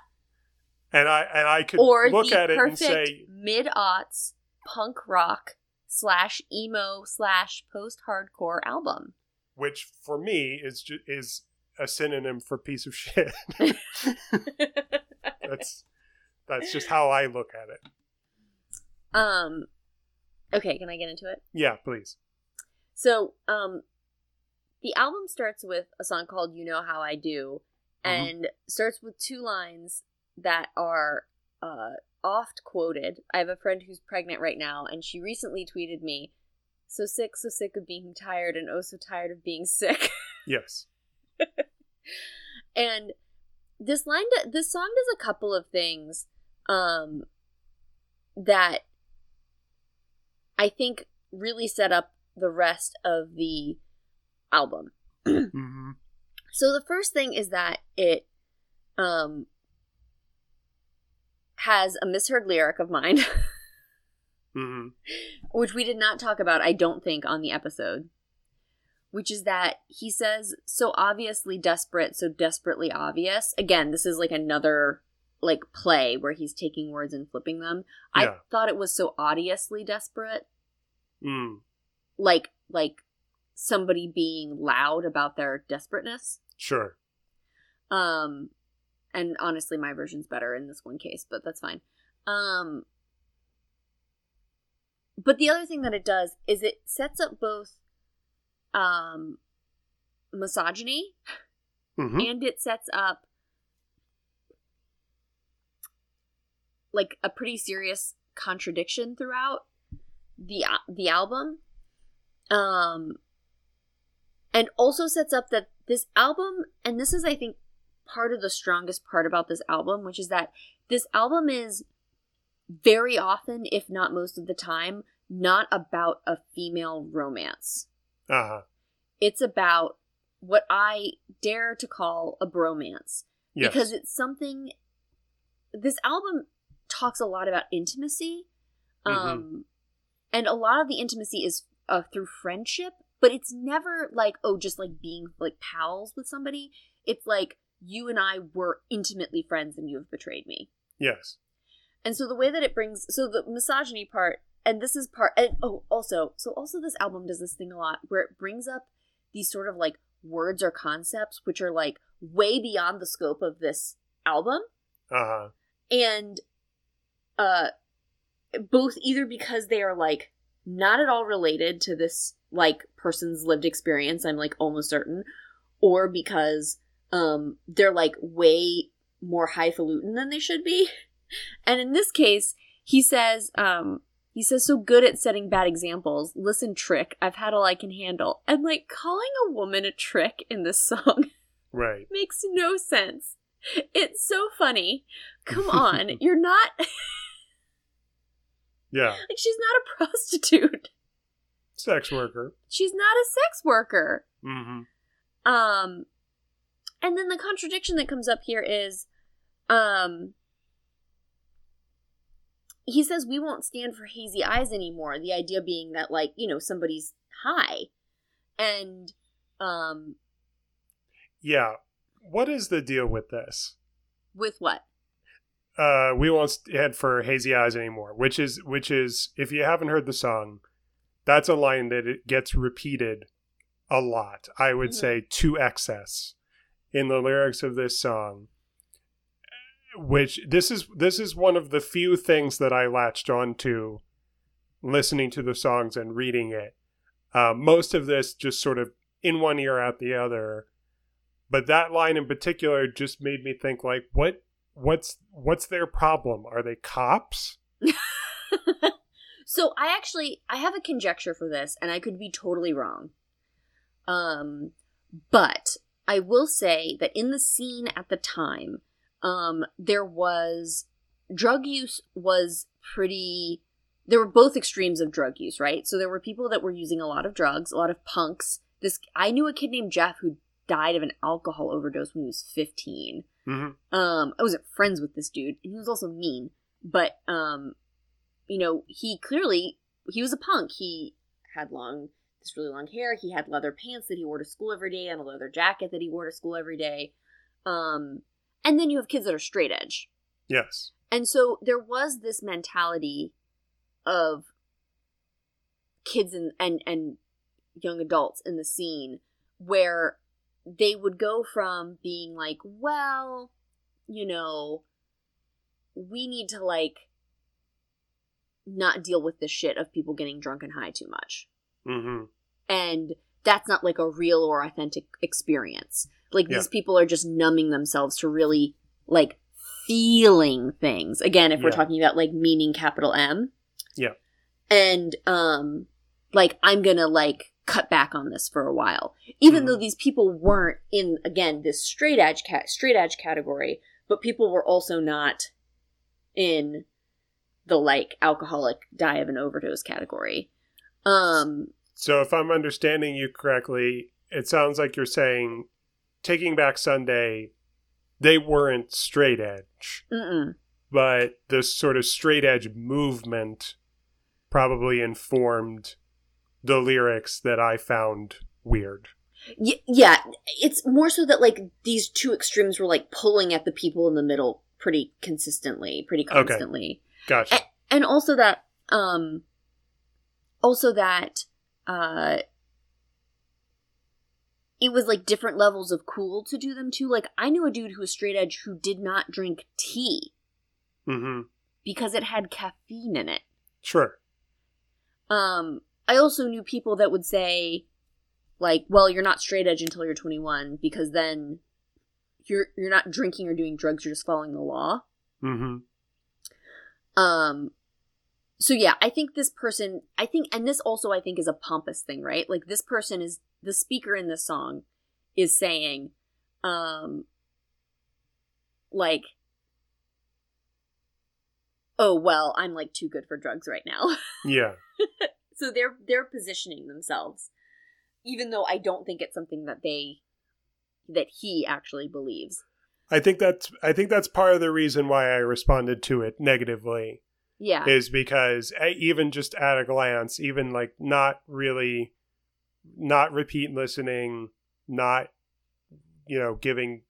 and I and I could
Or
look at it and say,
mid aughts punk rock slash emo slash post hardcore album.
which for me is ju- is a synonym for piece of shit. that's that's just how I look at it.
um. Okay, can I get into it?
Yeah, please.
So, um, the album starts with a song called "You Know How I Do,"
Mhm.
and starts with two lines that are uh, oft quoted. I have a friend who's pregnant right now, and she recently tweeted me, "So sick, so sick of being tired, and oh so tired of being sick."
Yes.
and this line, this song does a couple of things, um, that I think really set up the rest of the album.
hmm
So the first thing is that it um has a misheard lyric of mine,
hmm
which we did not talk about, I don't think, on the episode. Which is that he says, so obviously desperate, so desperately obvious. Again, this is like another like play where he's taking words and flipping them.
Yeah.
I thought it was so obviously desperate.
Mm.
Like like somebody being loud about their desperateness.
Sure.
Um, and honestly, my version's better in this one case, but that's fine. Um, but the other thing that it does is it sets up both um misogyny.
Hmm
and it sets up like a pretty serious contradiction throughout the the album. Um and also sets up that this album and this is i think part of the strongest part about this album which is that this album is very often if not most of the time not about a female romance
Uh huh.
it's about what i dare to call a bromance
Yes.
because it's something this album talks a lot about intimacy. Um
Mhm.
and a lot of the intimacy is uh, through friendship, but it's never like oh just like being like pals with somebody. It's like you and I were intimately friends and you have betrayed me.
Yes.
And so the way that it brings so the misogyny part and this is part and oh also so also this album does this thing a lot where it brings up these sort of like words or concepts which are like way beyond the scope of this album
Uh huh.
and uh both either because they are like not at all related to this like person's lived experience i'm like almost certain or because um they're like way more highfalutin than they should be and in this case he says um he says so good at setting bad examples listen trick i've had all i can handle and like calling a woman a trick in this song
Right.
makes no sense. It's so funny. Come on, you're not
Yeah.
like she's not a prostitute.
Sex worker.
She's not a sex worker.
Mm-hmm.
Um and then the contradiction that comes up here is um he says we won't stand for hazy eyes anymore. The idea being that like, you know, somebody's high. And um
Yeah. What is the deal with this?
with what?
Uh, we won't head for hazy eyes anymore. Which is which is if you haven't heard the song, that's a line that it gets repeated a lot. I would
Mhm.
say to excess in the lyrics of this song. Which this is this is one of the few things that I latched onto listening to the songs and reading it. Uh, most of this just sort of in one ear out the other but that line in particular just made me think like what what's what's their problem are they cops
so I actually I have a conjecture for this, and I could be totally wrong. Um, but I will say that in the scene at the time, um, there was drug use was pretty. There were both extremes of drug use, right? So there were people that were using a lot of drugs, a lot of punks. This I knew a kid named Jeff who died of an alcohol overdose when he was fifteen
mm-hmm.
um i wasn't friends with this dude and he was also mean but um you know he clearly he was a punk he had long this really long hair he had leather pants that he wore to school every day and a leather jacket that he wore to school every day um and then you have kids that are straight edge
yes
and so there was this mentality of kids and and, and young adults in the scene where they would go from being like, well, you know, we need to like not deal with the shit of people getting drunk and high too much.
mm-hmm.
And that's not like a real or authentic experience. Like
Yeah.
these people are just numbing themselves to really like feeling things. Again, if we're talking about like meaning capital M.
Yeah.
And um like I'm going to like cut back on this for a while. Even
Mhm.
though these people weren't in again this straight edge cat straight edge category, but people were also not in the like alcoholic die of an overdose category. Um
so if i'm understanding you correctly it sounds like you're saying taking back sunday they weren't straight edge
mm-mm.
but this sort of straight edge movement probably informed the lyrics that i found weird
Y- yeah, it's more so that like these two extremes were like pulling at the people in the middle pretty consistently, pretty constantly. Okay.
gotcha
A- and also that um also that uh it was like different levels of cool to do them too. Like I knew a dude who was straight edge who did not drink tea
mm-hmm.
because it had caffeine in it.
sure
Um, I also knew people that would say, like, well, you're not straight edge until you're 21 because then you're you're not drinking or doing drugs. You're just following the law.
mm-hmm.
Um, so yeah, I think this person, I think, and this also I think is a pompous thing, right? Like this person is the speaker in this song is saying, um, like, oh well, I'm like too good for drugs right now.
yeah
so they're they're positioning themselves even though i don't think it's something that they that he actually believes
I think that's I think that's part of the reason why I responded to it negatively
Yeah.
is because even just at a glance, even like not really, not repeat listening, not you know giving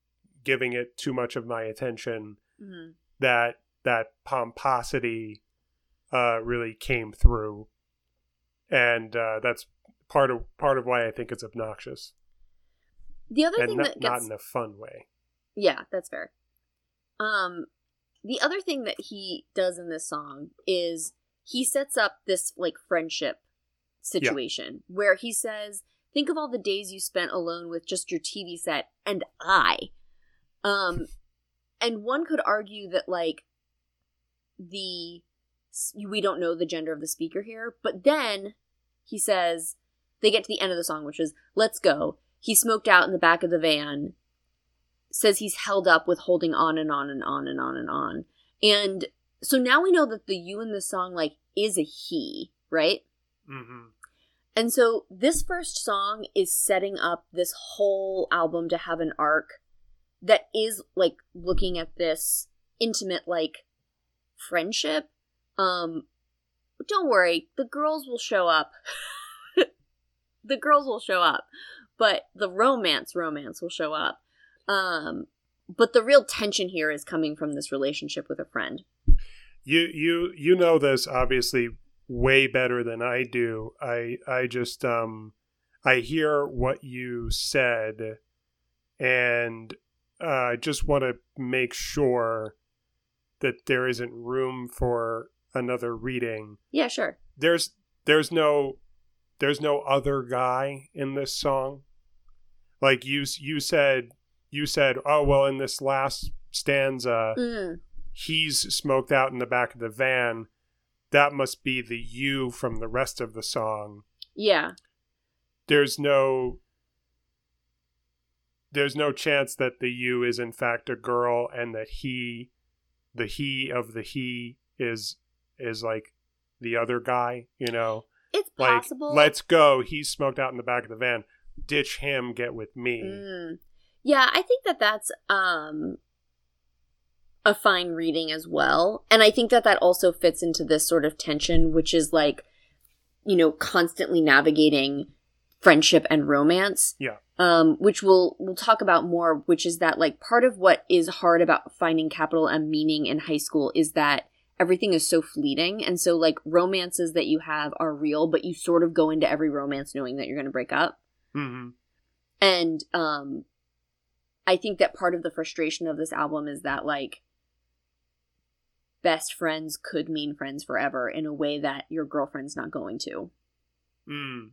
giving it too much of my attention,
Mhm.
that that pomposity uh, really came through, and uh, that's part of part of why I think it's obnoxious
The other
and
thing
not,
that
not in a fun way.
Yeah, that's fair. Um the other thing that he does in this song is he sets up this like friendship situation where he says, "Think of all the days you spent alone with just your TV set and I." Um and one could argue that like the we don't know the gender of the speaker here, but then he says they get to the end of the song which is let's go. He smoked out in the back of the van says he's held up with holding on and on and on and on and on. And so now we know that the you in the song like is a he, right?
Hmm
And so this first song is setting up this whole album to have an arc that is like looking at this intimate like friendship. Um don't worry, the girls will show up. the girls will show up, but the romance romance will show up. Um but the real tension here is coming from this relationship with a friend.
You you you know this obviously way better than I do. I I just um I hear what you said and uh, I just want to make sure that there isn't room for another reading.
Yeah, sure.
There's there's no there's no other guy in this song. Like you you said you said, "Oh, well in this last stanza
Mm,
he's smoked out in the back of the van, that must be the you from the rest of the song.
yeah.
There's no there's no chance that the you is in fact a girl and that he the he of the he is is like the other guy, you know.
It's
Like
possible.
let's go, he's smoked out in the back of the van. Ditch him, get with me.
Mm. Yeah, I think that that's um a fine reading as well. And I think that that also fits into this sort of tension which is like you know constantly navigating friendship and romance.
Yeah.
Um which we'll we'll talk about more which is that like part of what is hard about finding capital and meaning in high school is that everything is so fleeting and so like romances that you have are real but you sort of go into every romance knowing that you're going to break up.
hmm
and um i think that part of the frustration of this album is that like best friends could mean friends forever in a way that your girlfriend's not going to
Mm.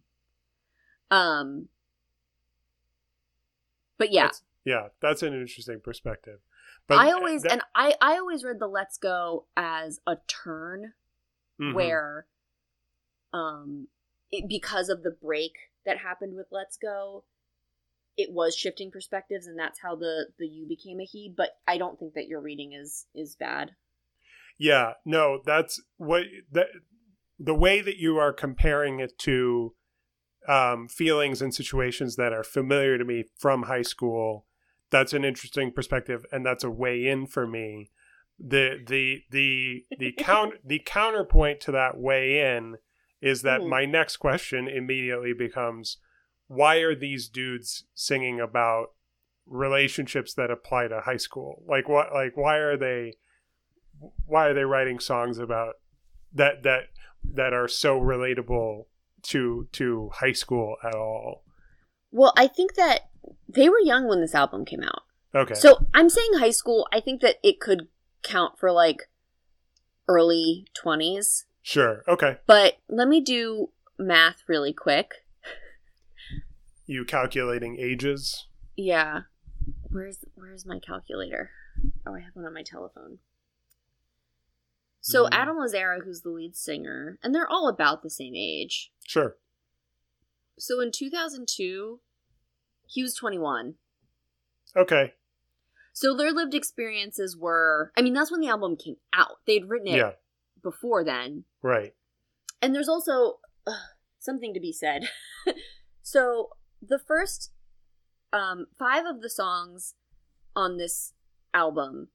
um but yeah
That's- yeah, that's an interesting perspective. But
i always
that-
and i i always read the let's go as a turn
mhm.
where um it, because of the break that happened with let's go it was shifting perspectives and that's how the the you became a he but i don't think that your reading is is bad
Yeah, no, that's what that the way that you are comparing it to um, feelings and situations that are familiar to me from high school. That's an interesting perspective, and that's a way in for me. the the the the count the counterpoint to that way in is that
Mhm.
my next question immediately becomes why are these dudes singing about relationships that apply to high school like what like why are they why are they writing songs about that that that are so relatable to to high school at all
Well, I think that they were young when this album came out.
okay
So I'm saying high school. I think that it could count for like early 20s.
sure okay
But let me do math really quick.
you calculating ages
Yeah. Where's where's my calculator? Oh, I have one on my telephone. So
Hmm.
Adam Lazzara, who's the lead singer, and they're all about the same age.
sure
So in 2002, he was 21.
okay
So their lived experiences were, I mean, that's when the album came out. They'd written it
yeah
before then.
right
And there's also ugh, something to be said. so the first um, five of the songs on this album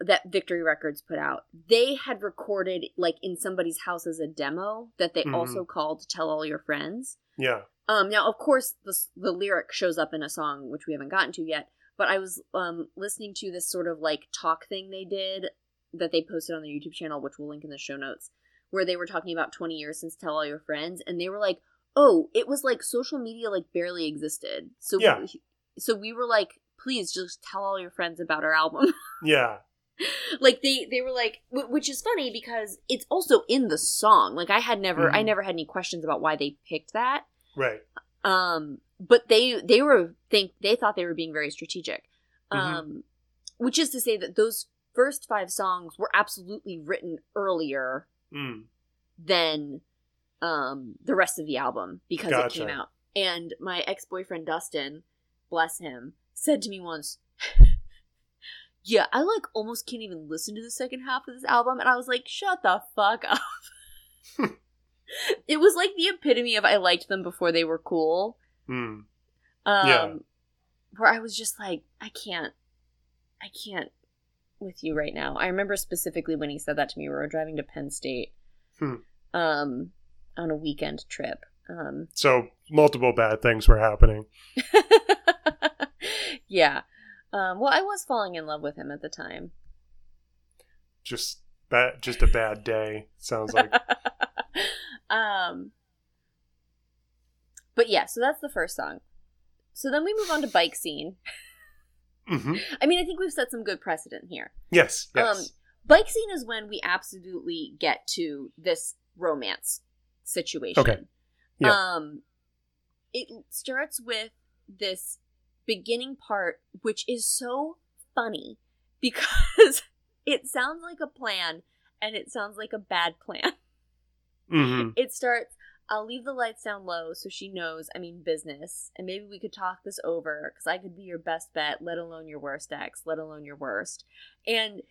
that Victory Records put out, they had recorded like in somebody's house as a demo that they
Mhm.
also called "Tell All Your Friends."
Yeah.
Um, now, of course, the the lyric shows up in a song which we haven't gotten to yet. But I was um listening to this sort of like talk thing they did that they posted on their YouTube channel, which we'll link in the show notes, where they were talking about 20 years since Tell All Your Friends, and they were like, "Oh, it was like social media like barely existed." So
Yeah.
so we were like, "Please just tell all your friends about our album."
Yeah.
like they they were like wh- which is funny because it's also in the song like i had never i
Mhm.
never had any questions about why they picked that
Right.
um but they they were think they thought they were being very strategic
Mhm.
um which is to say that those first five songs were absolutely written earlier
Mm.
than um the rest of the album because it came out and my ex-boyfriend dustin bless him said to me once yeah i like almost can't even listen to the second half of this album and i was like shut the fuck up it was like the epitome of i liked them before they were cool
Mm.
um
Yeah.
where i was just like i can't i can't with you right now i remember specifically when he said that to me we were driving to penn state
Hmm.
um on a weekend trip um
So multiple bad things were happening.
yeah um well i was falling in love with him at the time
Just bad. Just a bad day. Sounds like.
um but yeah so that's the first song so then we move on to bike scene
hmm
i mean i think we've set some good precedent here
Yes. Yes.
Um, bike scene is when we absolutely get to this romance situation.
Okay. Yeah.
Um, it starts with this beginning part, which is so funny because it sounds like a plan and it sounds like a bad plan.
hmm
It starts, I'll leave the lights down low so she knows I mean business, and maybe we could talk this over because I could be your best bet, let alone your worst ex, let alone your worst. And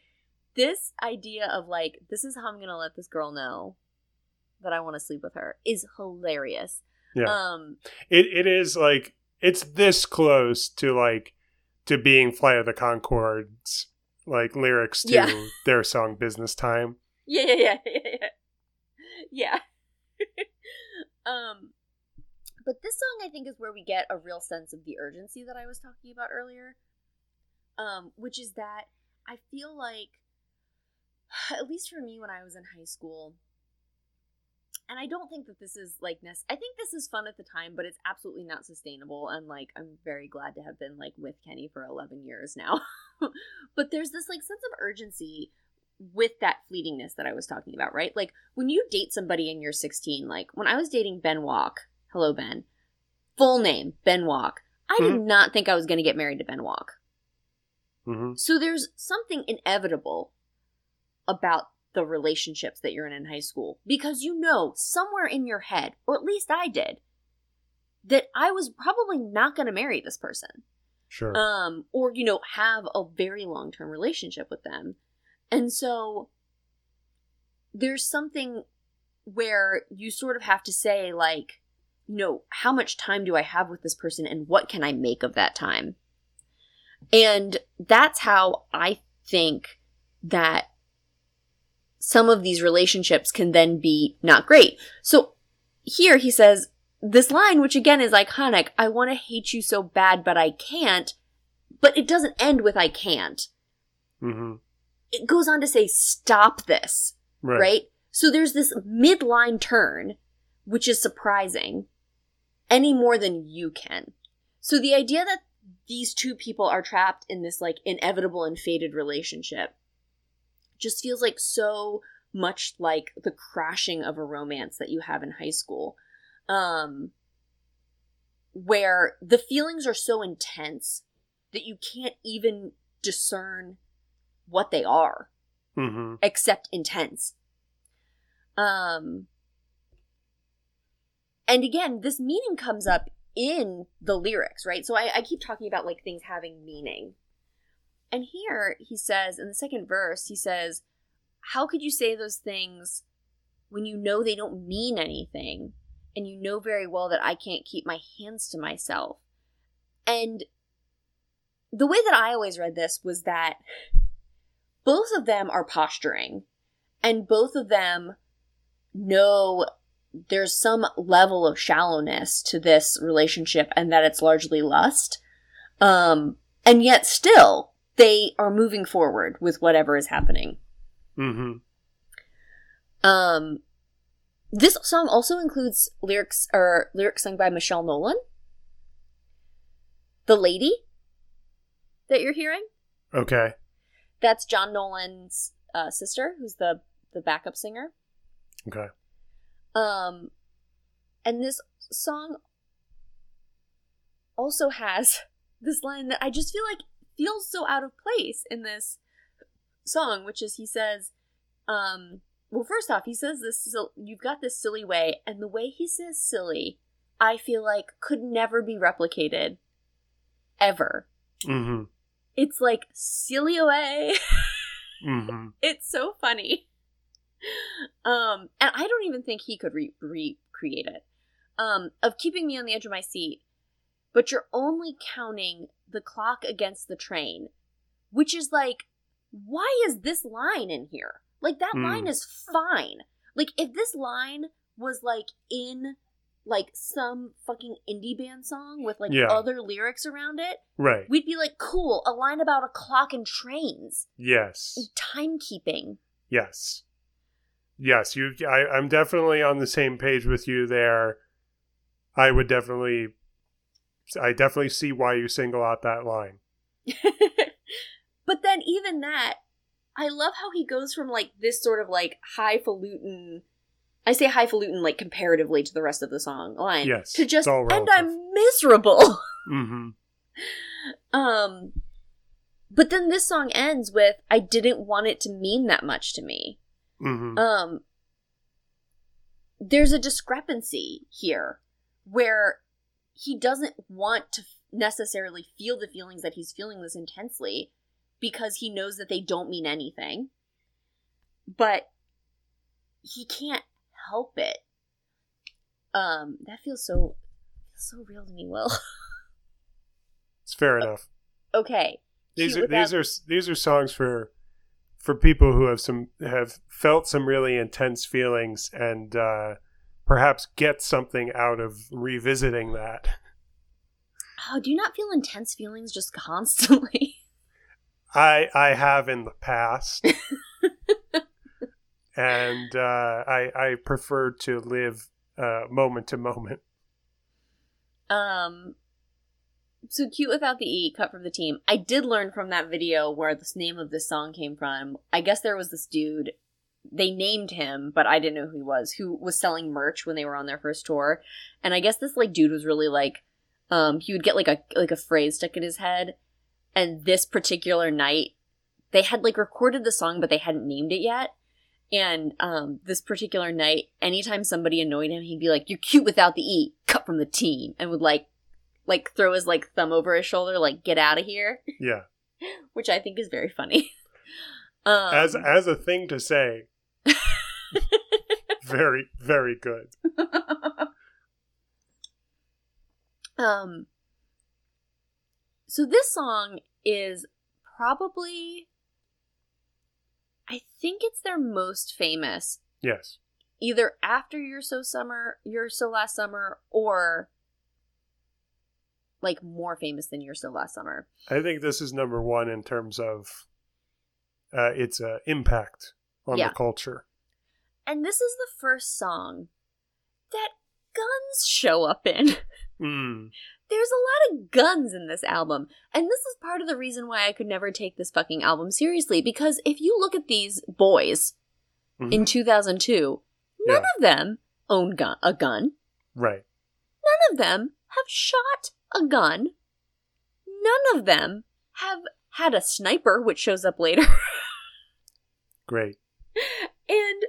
this idea of like, this is how I'm going to let this girl know that I want to sleep with her is hilarious.
Yeah.
Um,
It it is like it's this close to like to being Flight of the Conchords like lyrics to
Yeah.
their song Business Time.
yeah, yeah, yeah, yeah, yeah. yeah. um, but this song, I think, is where we get a real sense of the urgency that I was talking about earlier. Um, which is that I feel like, at least for me, when I was in high school, and I don't think that this is like nec- I think this is fun at the time, but it's absolutely not sustainable. And like, I'm very glad to have been like with Kenny for 11 years now. but there's this like sense of urgency with that fleetingness that I was talking about, right? Like when you date somebody and you're 16, like when I was dating Ben Walk, hello Ben, full name Ben Walk. I did not think I was going to get married to Ben Walk.
hmm
So there's something inevitable about the relationships that you're in in high school because you know somewhere in your head, or at least I did, that I was probably not going to marry this person.
Sure.
Um or you know have a very long-term relationship with them. And so there's something where you sort of have to say like you know how much time do I have with this person and what can I make of that time? And that's how I think that some of these relationships can then be not great. So here he says this line, which again is iconic I want to hate you so bad, but I can't. But it doesn't end with I can't.
hmm
It goes on to say, stop this,
Right.
right? So there's this midline turn, which is surprising any more than you can. So the idea that these two people are trapped in this like inevitable and fated relationship just feels like so much like the crashing of a romance that you have in high school. Um where the feelings are so intense that you can't even discern what they are
hmm
except intense. Um and again, this meaning comes up in the lyrics, right? So I, I keep talking about like things having meaning. And here he says in the second verse, he says, How could you say those things when you know they don't mean anything? And you know very well that I can't keep my hands to myself. And the way that I always read this was that both of them are posturing and both of them know there's some level of shallowness to this relationship and that it's largely lust. Um, and yet still they are moving forward with whatever is happening.
Mm-hmm.
Um, this song also includes lyrics or lyrics sung by Michelle Nolan. The lady that you're hearing,
Okay.
that's John Nolan's uh, sister, who's the the backup singer.
Okay.
Um, and this song also has this line that I just feel like feels so out of place in this song, which is he says, um, well, first off, he says this, you've got this silly way, and the way he says silly, I feel like could never be replicated. Ever.
Mm-hmm.
It's like, silly away.
Mm-hmm.
it's so funny. Um, and I don't even think he could re- recreate it. Um, of keeping me on the edge of my seat, but you're only counting the clock against the train, which is like, why is this line in here? Like that
Hmm.
line is fine. Like if this line was like in like some fucking indie band song with like
Yeah.
other lyrics around it,
Right.
we'd be like, cool, a line about a clock and trains,
Yes.
timekeeping.
Yes. Yes, you I, I'm definitely on the same page with you there. I would definitely I definitely see why you single out that line.
but then even that, I love how he goes from like this sort of like highfalutin I say highfalutin like comparatively to the rest of the song line.
Yes,
To just and. I'm miserable.
Mm-hmm.
um but then this song ends with I didn't want it to mean that much to me.
Mm-hmm.
um there's a discrepancy here where he doesn't want to necessarily feel the feelings that he's feeling this intensely because he knows that they don't mean anything. But he can't help it. Um that feels so so real to me will.
It's fair enough.
okay.
These
Cute
are these
without-
are these are songs for for people who have some have felt some really intense feelings and uh perhaps get something out of revisiting that.
oh do you not feel intense feelings just constantly
I I have in the past. and uh, I I prefer to live uh, moment to moment.
Um, so cute without the e cut from the team. I did learn from that video where this name of this song came from. I guess there was this dude. They named him, but I didn't know who he was. Who was selling merch when they were on their first tour, and I guess this like dude was really like, um, he would get like a like a phrase stuck in his head, and this particular night, they had like recorded the song, but they hadn't named it yet. And um, this particular night, anytime somebody annoyed him, he'd be like, "You're cute without the e, cut from the team," and would like, like throw his like thumb over his shoulder, like "Get out of here,"
Yeah,
which I think is very funny. Um,
as as a thing to say, very very good.
um, so this song is probably, I think it's their most famous
Yes,
either after You're So Summer, You're So Last Summer, or like more famous than You're So Last Summer.
I think this is number one in terms of uh, its uh, impact on
Yeah.
the culture.
And this is the first song that guns show up in.
Mm.
There's a lot of guns in this album. And this is part of the reason why I could never take this fucking album seriously. Because if you look at these boys
Mhm.
in 2002, none
Yeah.
of them own gun- a gun.
Right.
None of them have shot a gun. None of them have had a sniper, which shows up later.
Great.
and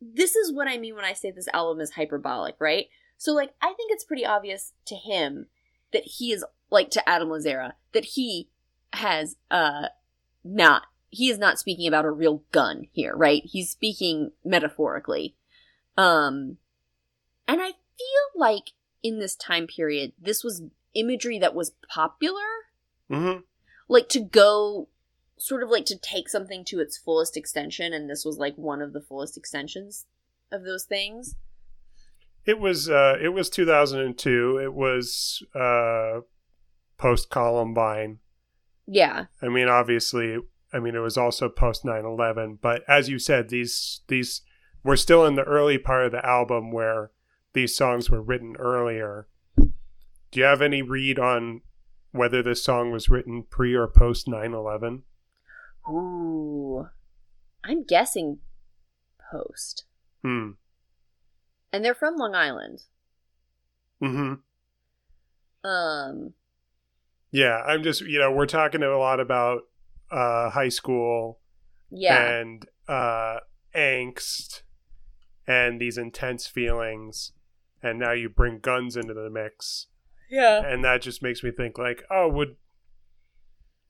this is what I mean when I say this album is hyperbolic, right? So, like, I think it's pretty obvious to him that he is, like, to Adam Lazzara, that he has, uh, not, he is not speaking about a real gun here, right? He's speaking metaphorically. Um, and I feel like in this time period, this was imagery that was popular
hmm
Like to go sort of like to take something to its fullest extension and this was like one of the fullest extensions of those things.
It was uh, it was 2002. It was uh, post Columbine.
Yeah.
I mean, obviously, I mean it was also post 9/11. But as you said, these these we're still in the early part of the album where these songs were written earlier. Do you have any read on whether this song was written pre or post 9/11?
Ooh. I'm guessing post.
Hmm.
And they're from Long Island.
Mm-hmm.
Um
Yeah, I'm just you know we're talking a lot about uh, high school
yeah.
and uh, angst and these intense feelings, and now you bring guns into the mix,
yeah.
and that just makes me think like, oh, would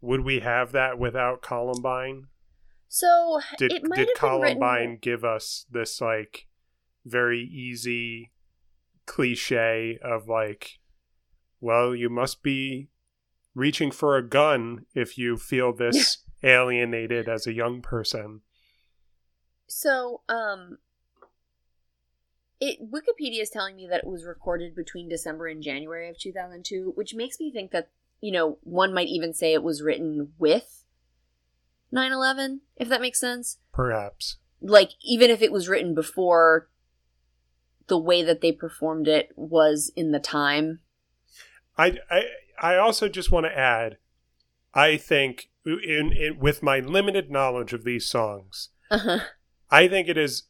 would we have that without Columbine?
So
Did
it might
did
have been written-
Columbine give us this like very easy cliche of like, well, you must be reaching for a gun if you feel this alienated as a young person.
So, um, it Wikipedia is telling me that it was recorded between December and January of 2002, which makes me think that you know one might even say it was written with 9/11, if that makes sense.
Perhaps.
Like even if it was written before the way that they performed it was in the time.
I I I also just want to add, I think in, in with my limited knowledge of these songs,
Uh-huh.
I think it is.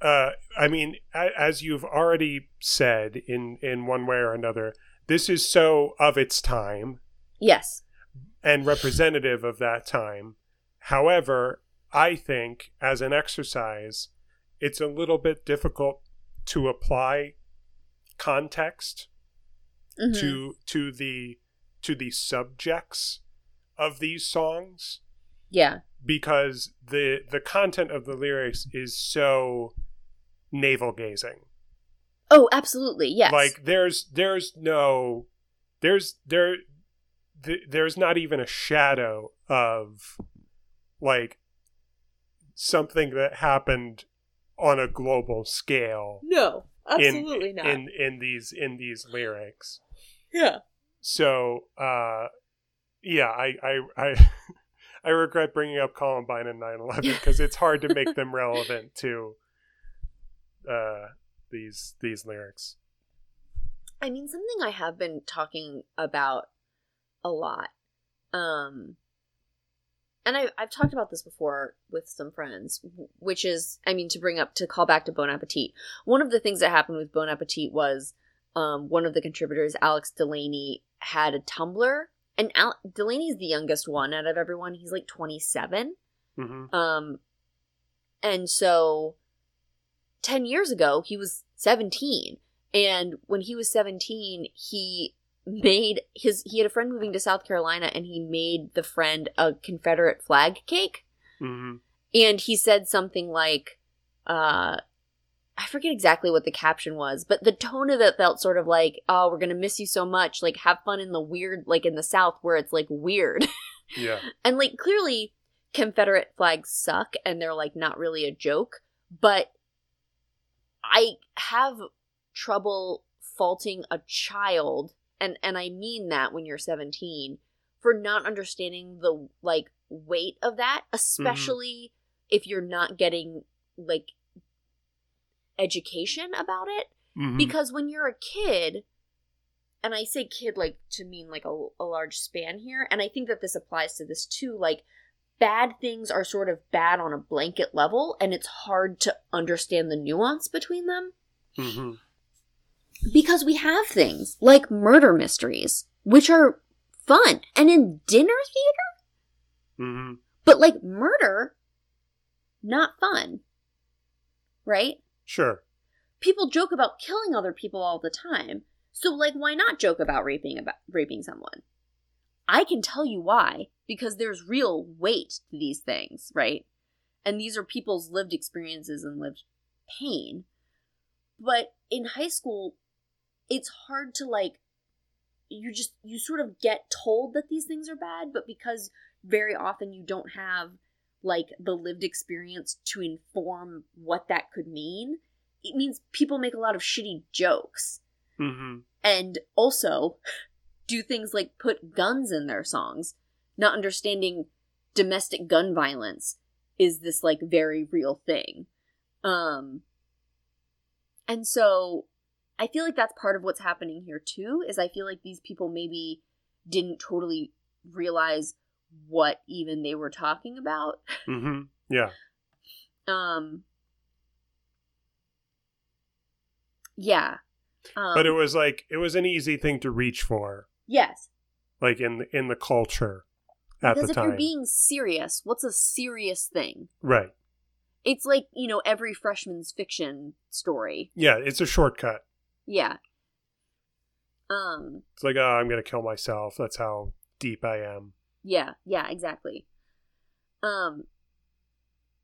Uh, I mean, as you've already said in in one way or another, this is so of its time
Yes.
and representative of that time. However, I think as an exercise, it's a little bit difficult to apply context
Mhm.
to to the to the subjects of these songs
Yeah.
because the the content of the lyrics is so navel gazing.
Oh, absolutely. Yes.
Like there's there's no there's there th- there's not even a shadow of like something that happened on a global scale
no, absolutely
in not. in in these in these lyrics.
yeah.
So, uh, yeah, I, I, I, I regret bringing up Columbine and 9/11 because it's hard to make them relevant to uh, these these lyrics.
I mean, something I have been talking about a lot, um, and I, I've talked about this before with some friends, which is, I mean, to bring up to call back to Bon Appetit. One of the things that happened with Bon Appetit was um, one of the contributors, Alex Delaney, had a Tumblr, and Al- Delaney's the youngest one out of everyone. He's like twenty seven.
hmm
Um, and so 10 years ago, he was 17. And when he was 17, he made his, he had a friend moving to South Carolina and he made the friend a Confederate flag cake.
hmm
And he said something like, uh, I forget exactly what the caption was, but the tone of it felt sort of like, oh, we're going to miss you so much. Like, have fun in the weird, like in the South where it's like weird.
Yeah.
And like clearly Confederate flags suck and they're like not really a joke, but I have trouble faulting a child and and I mean that when you're 17 for not understanding the like weight of that, especially if you're not getting like education about it
Mhm.
because when you're a kid and i say kid like to mean like a, a large span here and i think that this applies to this too like bad things are sort of bad on a blanket level and it's hard to understand the nuance between them
Mhm.
Because we have things like murder mysteries which are fun and in dinner theater
Mhm.
but like murder not fun right
Sure.
people joke about killing other people all the time. So like why not joke about raping about raping someone? I can tell you why because there's real weight to these things, right? And these are people's lived experiences and lived pain. But in high school it's hard to like you just you sort of get told that these things are bad, but because very often you don't have like the lived experience to inform what that could mean, it means people make a lot of shitty jokes.
hmm
And also do things like put guns in their songs, not understanding domestic gun violence is this like very real thing. Um and so I feel like that's part of what's happening here too is I feel like these people maybe didn't totally realize what even they were talking about.
hmm Yeah.
Um Yeah. Um,
But it was like it was an easy thing to reach for,
yes.
like in the, in the culture at
Because
the time.
Because if you're being serious, what's a serious thing?
right.
It's like, you know, every freshman's fiction story.
Yeah, it's a shortcut.
Yeah. Um,
It's like, oh, I'm gonna kill myself. That's how deep I am.
yeah, yeah, exactly. Um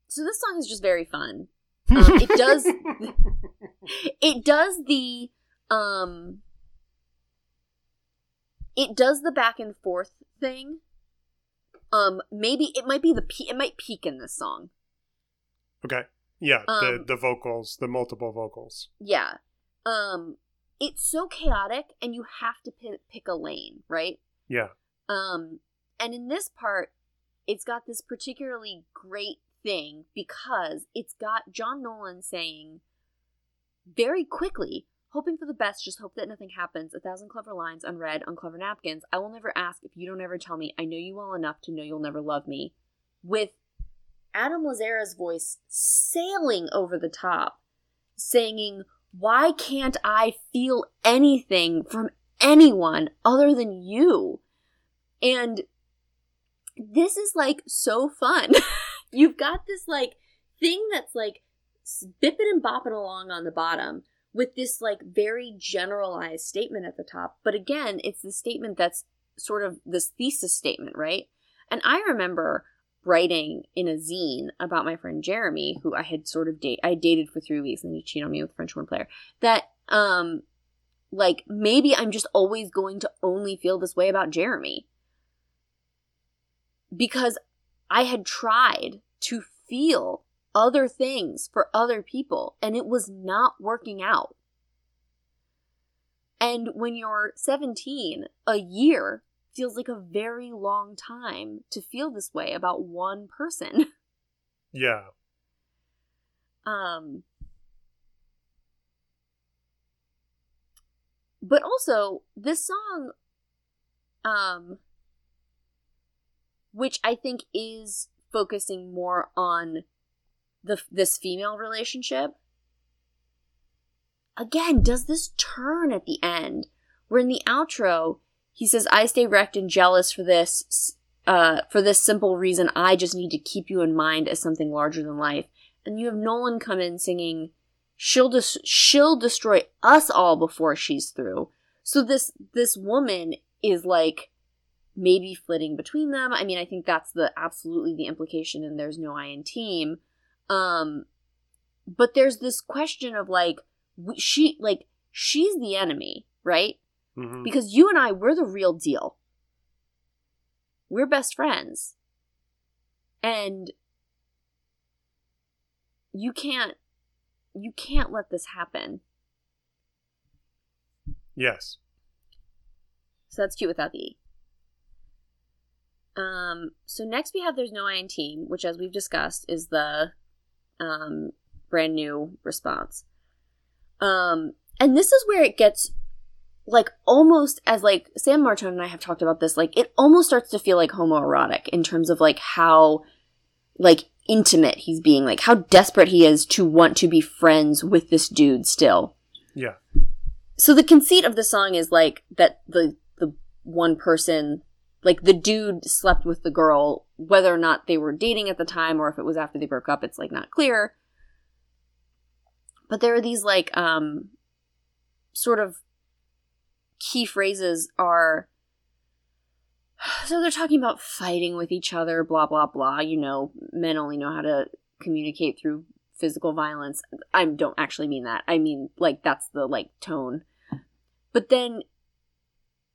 so this song is just very fun. Um, it does it does the um it does the back and forth thing. Um maybe it might be the pe- it might peak in this song.
okay. Yeah, the
Um,
the vocals, the multiple vocals.
Yeah. Um it's so chaotic and you have to pick, pick a lane, right?
Yeah.
Um and in this part it's got this particularly great thing because it's got John Nolan saying very quickly, hoping for the best, just hope that nothing happens. A thousand clever lines unread on clever napkins. I will never ask if you don't ever tell me. I know you well enough to know you'll never love me. With Adam Lazzara's voice sailing over the top, saying, Why can't I feel anything from anyone other than you? And this is like so fun. You've got this like thing that's like bipping and bopping along on the bottom with this like very generalized statement at the top. But again, it's the statement that's sort of this thesis statement, right? And I remember writing in a zine about my friend Jeremy, who I had sort of date I dated for three weeks and he cheated on me with a French horn player, that um like maybe I'm just always going to only feel this way about Jeremy. Because I had tried to feel other things for other people and it was not working out. And when you're 17, a year feels like a very long time to feel this way about one person.
Yeah.
Um But also this song um which I think is focusing more on the this female relationship again does this turn at the end where in the outro he says i stay wrecked and jealous for this uh for this simple reason. I just need to keep you in mind as something larger than life. And you have nolan come in singing she'll des- she'll destroy us all before she's through. So this this woman is like maybe flitting between them. I mean i think that's the absolutely the implication and there's no i in team. Um but there's this question of like she like she's the enemy right
hmm
because you and i we're the real deal. We're best friends. And you can't you can't let this happen.
Yes.
so that's cute without the e. Um so next we have there's no i in team which as we've discussed is the um brand new response. Um and this is where it gets like almost as like sam martin and i have talked about this like it almost starts to feel like homoerotic in terms of like how like intimate he's being like how desperate he is to want to be friends with this dude still
Yeah.
so the conceit of the song is like that the the one person like the dude slept with the girl whether or not they were dating at the time or if it was after they broke up it's like not clear but there are these like um sort of key phrases are so they're talking about fighting with each other blah blah blah you know men only know how to communicate through physical violence i don't actually mean that i mean like that's the like tone but then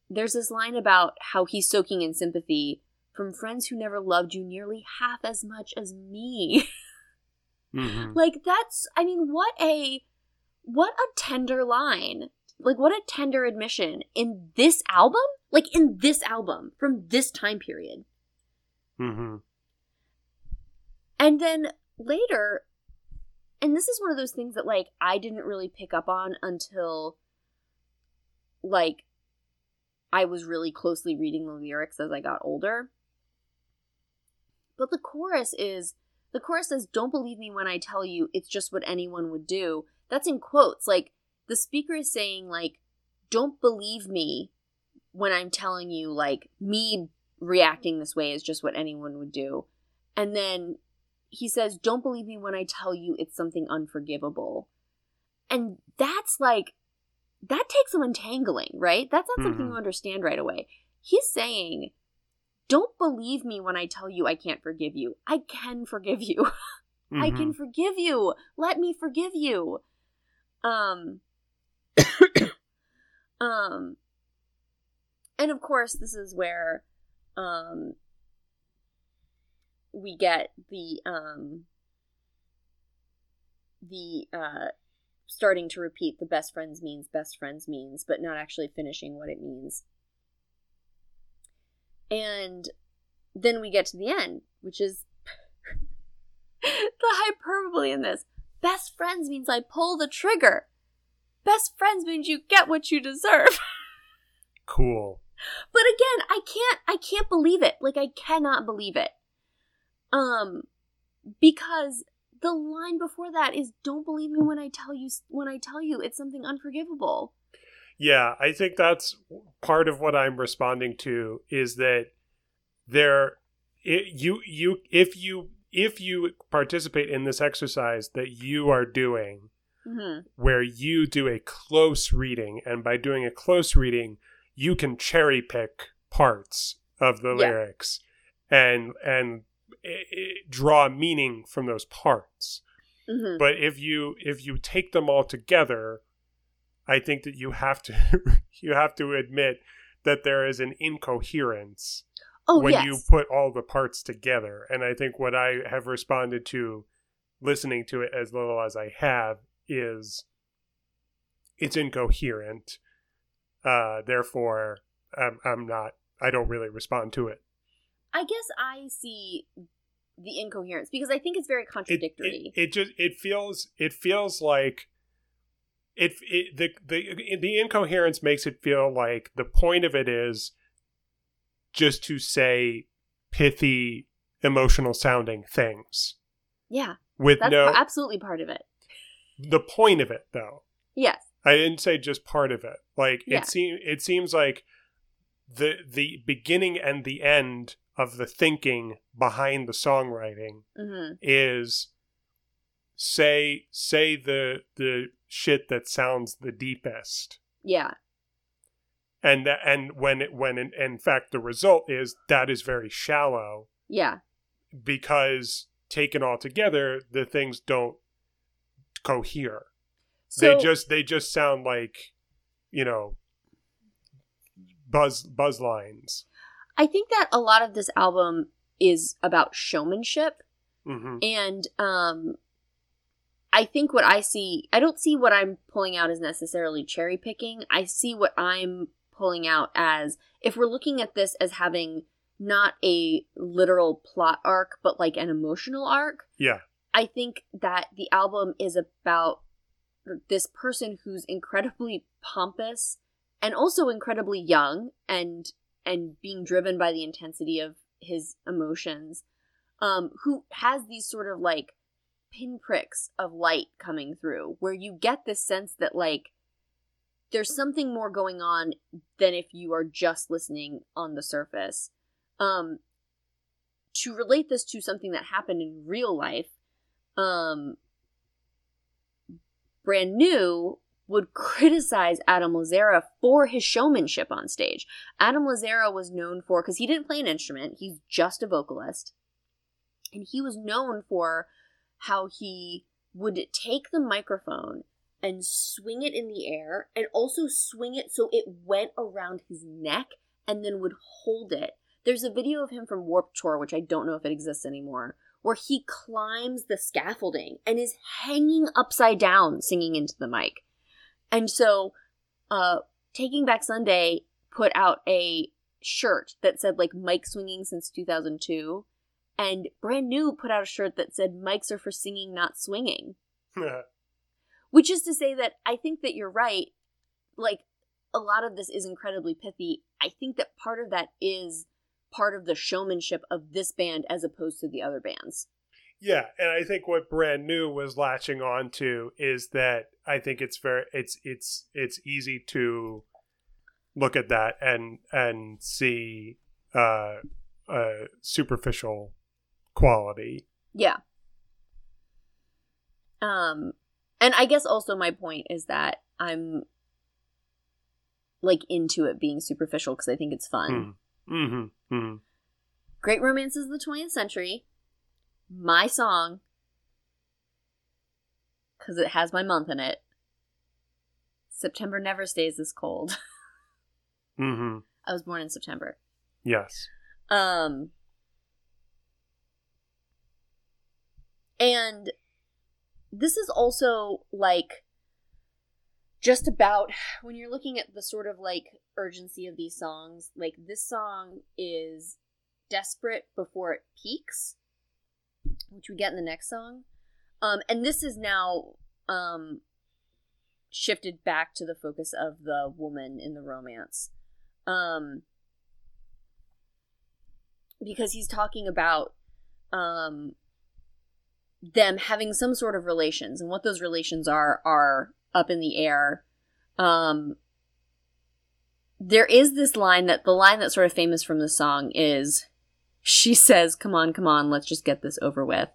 there's this line about how he's soaking in sympathy from friends who never loved you nearly half as much as me.
Mhm.
like that's I mean, what a what a tender line. Like what a tender admission in this album? Like in this album from this time period.
Mhm.
And then later, and this is one of those things that like I didn't really pick up on until like I was really closely reading the lyrics as I got older. But the chorus is the chorus says, Don't believe me when I tell you it's just what anyone would do. That's in quotes. Like the speaker is saying, like, don't believe me when I'm telling you, like, me reacting this way is just what anyone would do. And then he says, Don't believe me when I tell you it's something unforgivable. And that's like, that takes some untangling, right? That's not something
Mhm.
you understand right away. He's saying, Don't believe me when I tell you I can't forgive you. I can forgive you. I can
Mhm.
forgive you. Let me forgive you. Um um and of course this is where um we get the um the uh starting to repeat the best friends means best friends means but not actually finishing what it means. And then we get to the end which is the hyperbole in this. Best friends means i pull the trigger best friends means you get what you deserve.
Cool.
but again i can't i can't believe it. Like i cannot believe it. Um because the line before that is don't believe me when i tell you when i tell you it's something unforgivable.
Yeah, I think that's part of what I'm responding to is that there it, you you if you if you participate in this exercise that you are doing
mm-hmm.
where you do a close reading and by doing a close reading you can cherry pick parts of the
Yeah.
lyrics and and i i draw meaning from those parts
Mm-hmm.
but if you if you take them all together i think that you have to you have to admit that there is an incoherence
oh
when
yes
you put all the parts together and i think what i have responded to listening to it as little as i have is it's incoherent uh therefore i'm, I'm not i don't really respond to it.
I guess i see the incoherence because i think it's very contradictory
it, it just it feels it feels like it, it the the the incoherence makes it feel like the point of it is just to say pithy emotional sounding things.
Yeah.
With
that's
no
absolutely part of it
the point of it though.
Yes.
I didn't say just part of it. Like
Yeah.
it seems it seems like the the beginning and the end of the thinking behind the songwriting
mm-hmm.
is say say the the shit that sounds the deepest.
Yeah.
And that, and when it when in, in fact the result is that is very shallow
yeah.
because taken all together the things don't cohere.
So
they just they just sound like you know buzz buzz lines.
I think that a lot of this album is about showmanship
hmm
and um i think what i see i don't see what i'm pulling out as necessarily cherry picking. I see what i'm pulling out as if we're looking at this as having not a literal plot arc but like an emotional arc
yeah
i think that the album is about this person who's incredibly pompous and also incredibly young and and being driven by the intensity of his emotions um who has these sort of like pinpricks of light coming through where you get this sense that like there's something more going on than if you are just listening on the surface. Um to relate this to something that happened in real life um brand new would criticize Adam Lazzara for his showmanship on stage. Adam Lazzara was known for because he didn't play an instrument; he's just a vocalist, and he was known for how he would take the microphone and swing it in the air and also swing it so it went around his neck and then would hold it. There's a video of him from Warped Tour, which I don't know if it exists anymore, where he climbs the scaffolding and is hanging upside down singing into the mic. And so, uh, Taking Back Sunday put out a shirt that said like mic swinging since 2002 and brand new put out a shirt that said mics are for singing not swinging. Which is to say that i think that you're right. Like a lot of this is incredibly pithy. I think that part of that is part of the showmanship of this band as opposed to the other bands
yeah, and I think what brand new was latching on to is that I think it's very it's it's it's easy to look at that and and see uh a superficial quality.
Yeah. Um and I guess also my point is that I'm like into it being superficial because I think it's fun.
Mm. Mm-hmm. Mm-hmm.
Great Romances of the 20th century my song because it has my month in it. September never stays this cold.
mm-hmm.
I was born in September.
Yes.
Um. And this is also like just about when you're looking at the sort of like urgency of these songs, like this song is desperate before it peaks which we get in the next song. Um, and this is now um, shifted back to the focus of the woman in the romance. Um, because he's talking about um, them having some sort of relations, and what those relations are are up in the air. Um, there is this line that the line that's sort of famous from the song is she says, Come on, come on, let's just get this over with.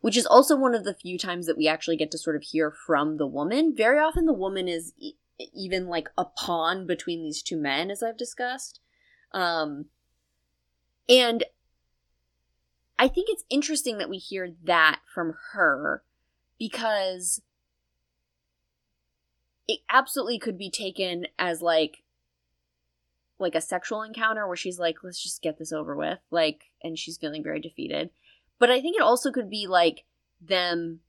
Which is also one of the few times that we actually get to sort of hear from the woman. Very often, the woman is e- even like a pawn between these two men, as I've discussed. Um, and I think it's interesting that we hear that from her because it absolutely could be taken as like like a sexual encounter where she's like, let's just get this over with. Like, and she's feeling very defeated. But I think it also could be like them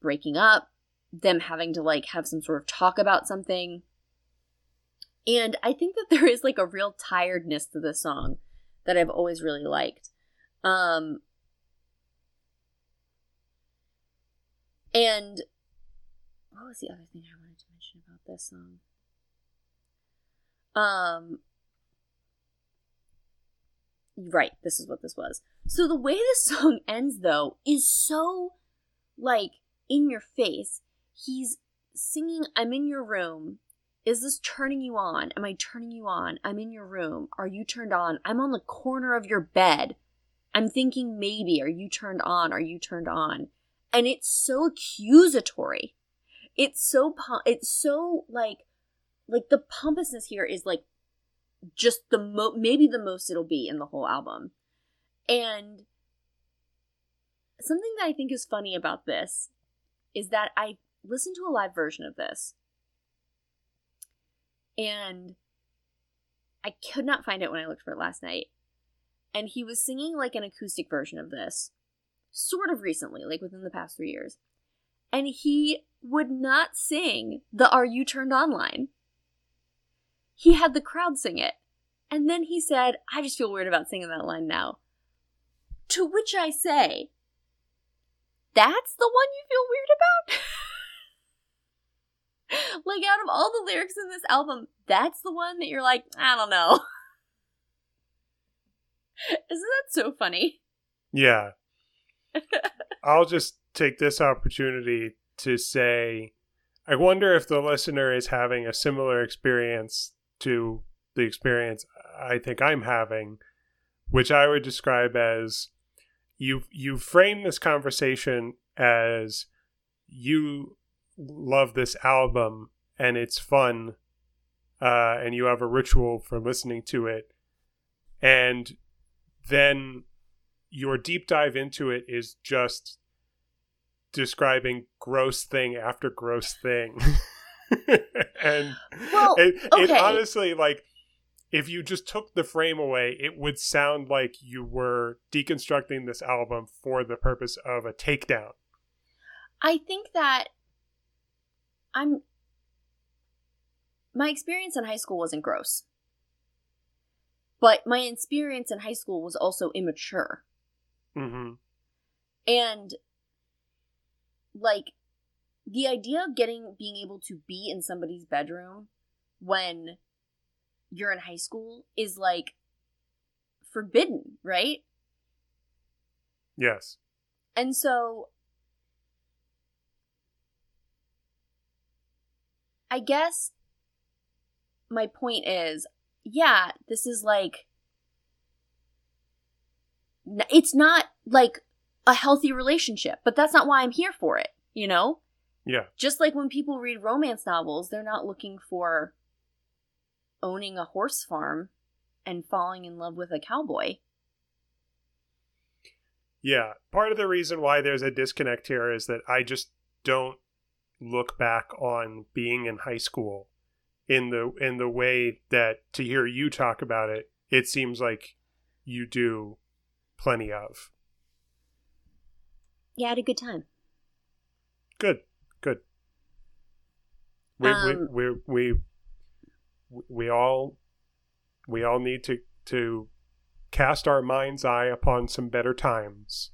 breaking up, them having to like have some sort of talk about something. And I think that there is like a real tiredness to this song that I've always really liked. Um, and what was the other thing I wanted to mention about this song? Um, Right, this is what this was. So the way this song ends though is so like in your face. He's singing I'm in your room. Is this turning you on? Am I turning you on? I'm in your room. Are you turned on? I'm on the corner of your bed. I'm thinking maybe are you turned on? Are you turned on? And it's so accusatory. It's so it's so like like the pompousness here is like just the mo maybe the most it'll be in the whole album. And something that I think is funny about this is that I listened to a live version of this and I could not find it when I looked for it last night. And he was singing like an acoustic version of this sort of recently, like within the past three years. And he would not sing the Are You Turned On line he had the crowd sing it. And then he said, I just feel weird about singing that line now. To which I say, that's the one you feel weird about? like, out of all the lyrics in this album, that's the one that you're like, I don't know. Isn't that so funny?
Yeah. I'll just take this opportunity to say I wonder if the listener is having a similar experience to the experience I think I'm having, which I would describe as you you frame this conversation as you love this album and it's fun uh, and you have a ritual for listening to it and then your deep dive into it is just describing gross thing after gross thing. and
Well, okay.
honestly like if you just took the frame away, it would sound like you were deconstructing this album for the purpose of a takedown.
I think that I'm my experience in high school wasn't gross. But my experience in high school was also immature.
hmm
And like the idea of getting being able to be in somebody's bedroom when you're in high school is like forbidden, right?
Yes.
And so I guess my point is yeah, this is like it's not like a healthy relationship, but that's not why I'm here for it, you know?
Yeah.
Just like when people read romance novels, they're not looking for owning a horse farm and falling in love with a cowboy.
Yeah. Part of the reason why there's a disconnect here is that I just don't look back on being in high school in the in the way that to hear you talk about it, it seems like you do plenty of.
Yeah, I had a good time.
Good. We
Um,
we, we we we all we all need to to cast our mind's eye upon some better times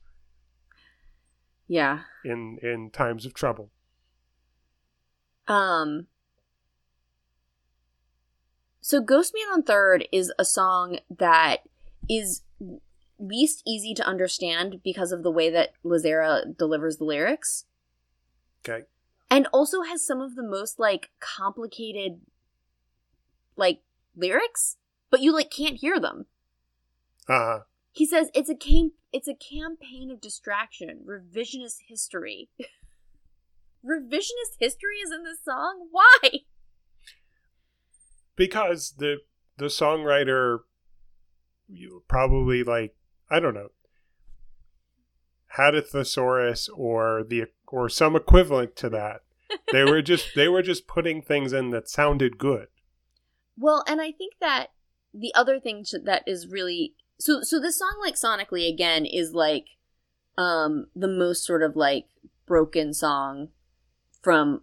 Yeah.
in in times of trouble.
Um So Ghost Man on Third is a song that is least easy to understand because of the way that Lazzara delivers the lyrics
Okay.
And also has some of the most like complicated like lyrics but you like can't hear them.
Uh
He says it's a cam- it's a campaign of distraction, revisionist history. revisionist history is in this song? Why?
because the the songwriter you probably like I don't know had a thesaurus or the or some equivalent to that. They were just they were just putting things in that sounded good.
Well, and I think that the other thing that is really so so this song like sonically again is like um the most sort of like broken song from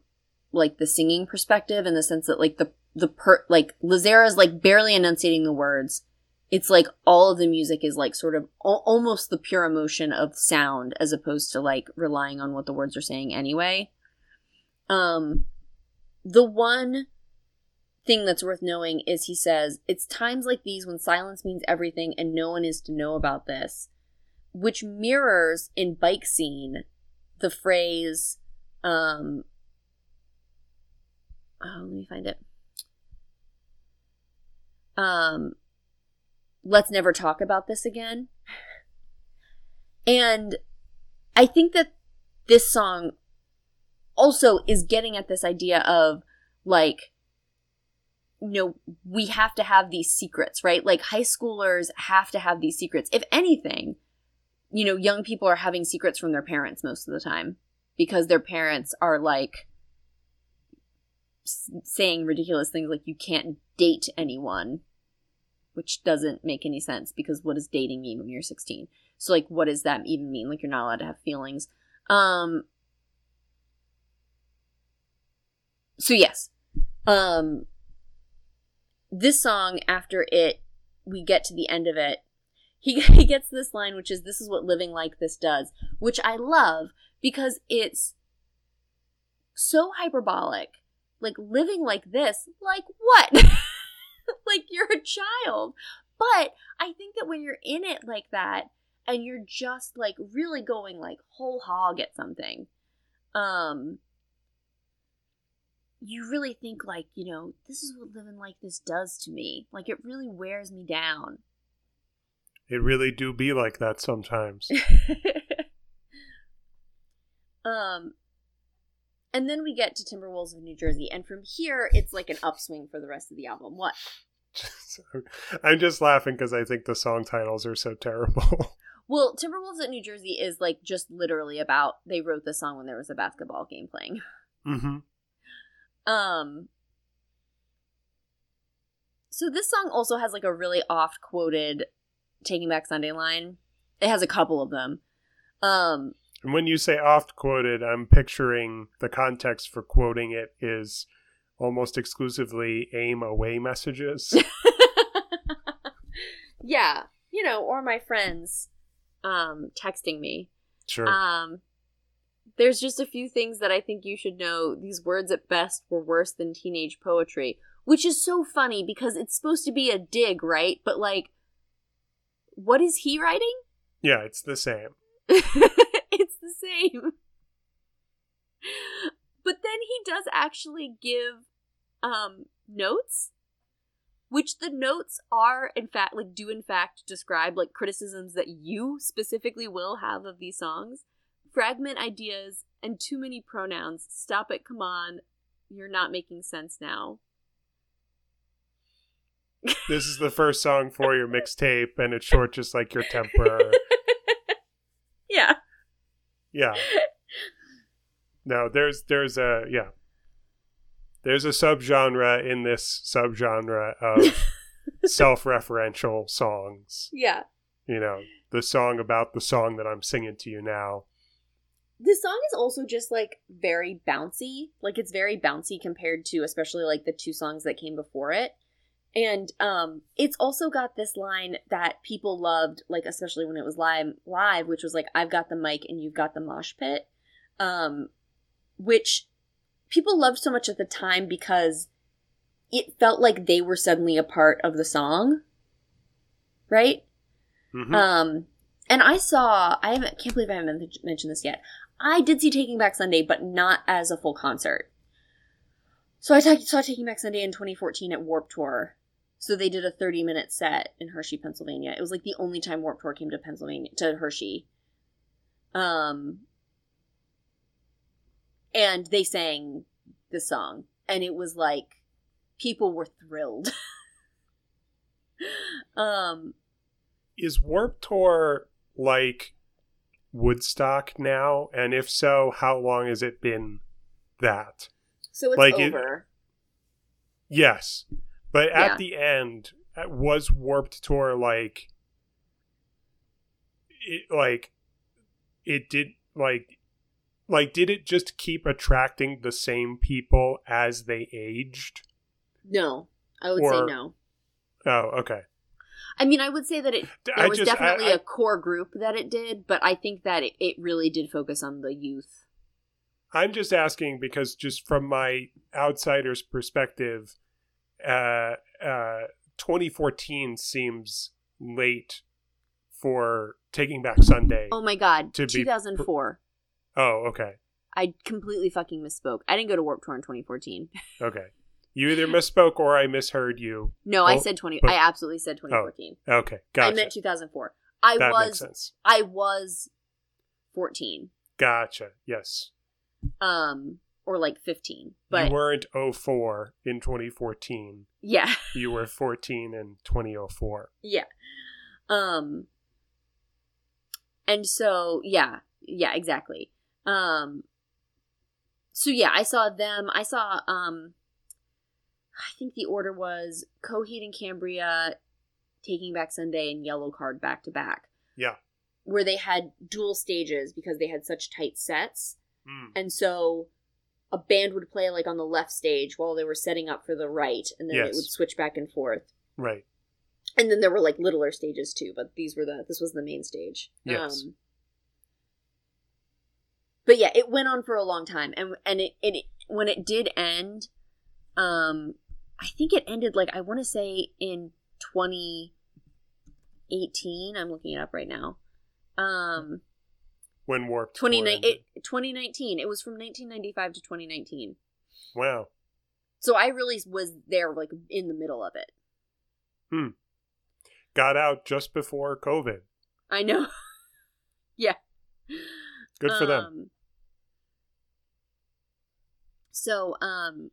like the singing perspective in the sense that like the the per like Lazzara's like barely enunciating the words. It's like all of the music is like sort of al- almost the pure emotion of sound as opposed to like relying on what the words are saying anyway. Um the one thing that's worth knowing is he says, It's times like these when silence means everything and no one is to know about this, which mirrors in Bike Scene the phrase, um, oh, let me find it. Um, let's never talk about this again. And I think that this song also is getting at this idea of like, you know, we have to have these secrets, right? Like high schoolers have to have these secrets. If anything, you know, young people are having secrets from their parents most of the time because their parents are like saying ridiculous things like you can't date anyone, which doesn't make any sense because what does dating mean when you're 16? So like what does that even mean? Like you're not allowed to have feelings. Um So yes. Um this song after it we get to the end of it he, he gets this line which is this is what living like this does which i love because it's so hyperbolic like living like this like what like you're a child. But i think that when you're in it like that and you're just like really going like whole hog at something um you really think like you know this is what living like this does to me. Like it really wears me down.
It really do be like that sometimes.
um and then we get to timberwolves of new jersey and from here it's like an upswing for the rest of the album what
I'm just laughing because I think the song titles are so terrible.
Well, Timberwolves at New Jersey is like just literally about they wrote the song when there was a basketball game playing.
Mm-hmm.
Um So this song also has like a really oft quoted Taking Back Sunday line. It has a couple of them. Um
And when you say oft quoted, I'm picturing the context for quoting it is almost exclusively aim away messages.
yeah, you know, or my friends um texting me.
sure.
Um there's just a few things that I think you should know. These words at best were worse than teenage poetry, which is so funny because it's supposed to be a dig, right? But like what is he writing?
yeah, it's the same.
the same. But then he does actually give um notes which the notes are in fact like do in fact describe like criticisms that you specifically will have of these songs. Fragment ideas and too many pronouns. Stop it, come on. You're not making sense now.
This is the first song for your mixtape, and it's short just like your temper.
yeah.
Yeah. No, there's there's a yeah. There's a subgenre in this subgenre of self-referential songs.
Yeah.
You know, the song about the song that I'm singing to you now.
This song is also just like very bouncy. Like it's very bouncy compared to especially like the two songs that came before it. And um it's also got this line that people loved like especially when it was live live which was like I've got the mic and you've got the mosh pit. Um which people loved so much at the time because it felt like they were suddenly a part of the song. Right?
Mhm.
Um, and I saw, I haven't, can't believe I haven't mentioned this yet. I did see Taking Back Sunday, but not as a full concert. So I saw Taking Back Sunday in 2014 at Warped Tour. So they did a 30 minute set in Hershey, Pennsylvania. It was like the only time Warped Tour came to Pennsylvania, to Hershey. Um, and they sang the song, and it was like people were thrilled. um,
Is Warped Tour like Woodstock now? And if so, how long has it been that?
so it's
Like it-
over.
Yes. But at
Yeah.
the end, was Warped Tour like it like it did like like did it just keep attracting the same people as they aged?
No, I would
Or-
say no.
Oh, okay.
I mean, I would say that it there was
just
definitely
I-
a core group that it did, but I think that it, it really did focus on the youth.
I'm just asking because just from my outsider's perspective, uh, uh, 2014 seems late for Taking Back Sunday.
Oh my god,
To be-
2004.
Oh, okay.
I completely fucking misspoke. I didn't go to Warped Tour in 2014.
Okay. You either misspoke or I misheard you.
No, I
Oh,
said 20.
but-
I absolutely said 2014.
Okay, gotcha.
I meant 2004. I
that
was. I was 14.
Gotcha. Yes.
Um or like 15. But
you weren't 04 in 2014.
yeah.
You were 14 in 2004.
Yeah. Um and so yeah, yeah, exactly. Um so yeah, I saw them. I saw um I think the order was Coheed and Cambria taking back Sunday and Yellowcard back to back.
Yeah.
Where they had dual stages because they had such tight sets.
Mm.
And so a band would play like on the left stage while they were setting up for the right and then it would switch back and forth
Right.
and then there were like littler stages too but these were the this was the main stage
Yes.
um but yeah it went on for a long time and and it, it when it did end um i think it ended like i want to say in 2018 i'm looking it up right now um
When Warped Tour
29
ended.
it, 2019 it was from 1995 to 2019
Wow.
so i really was there like in the middle of it Hmm.
Got out just before COVID.
i know yeah
Good for them.
Um, So, um,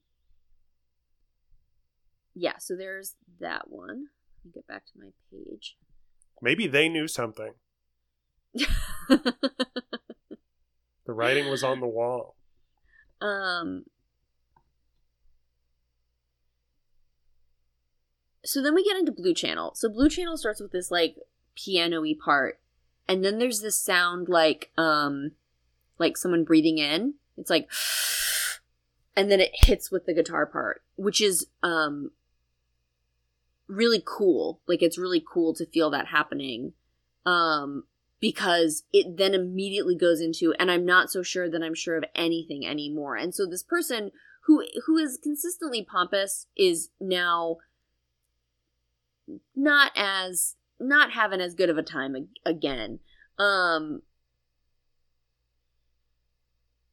yeah, so there's that one. Let me get back to my page.
Maybe they knew something. The writing was on the wall.
Um. So then we get into Blue Channel. So Blue Channel starts with this like piano-y part, and then there's this sound like um, like someone breathing in. It's like, and then it hits with the guitar part, which is um really cool. Like it's really cool to feel that happening. Um, because it then immediately goes into and i'm not so sure that i'm sure of anything anymore. And so this person who who is consistently pompous is now not as not having as good of a time again. Um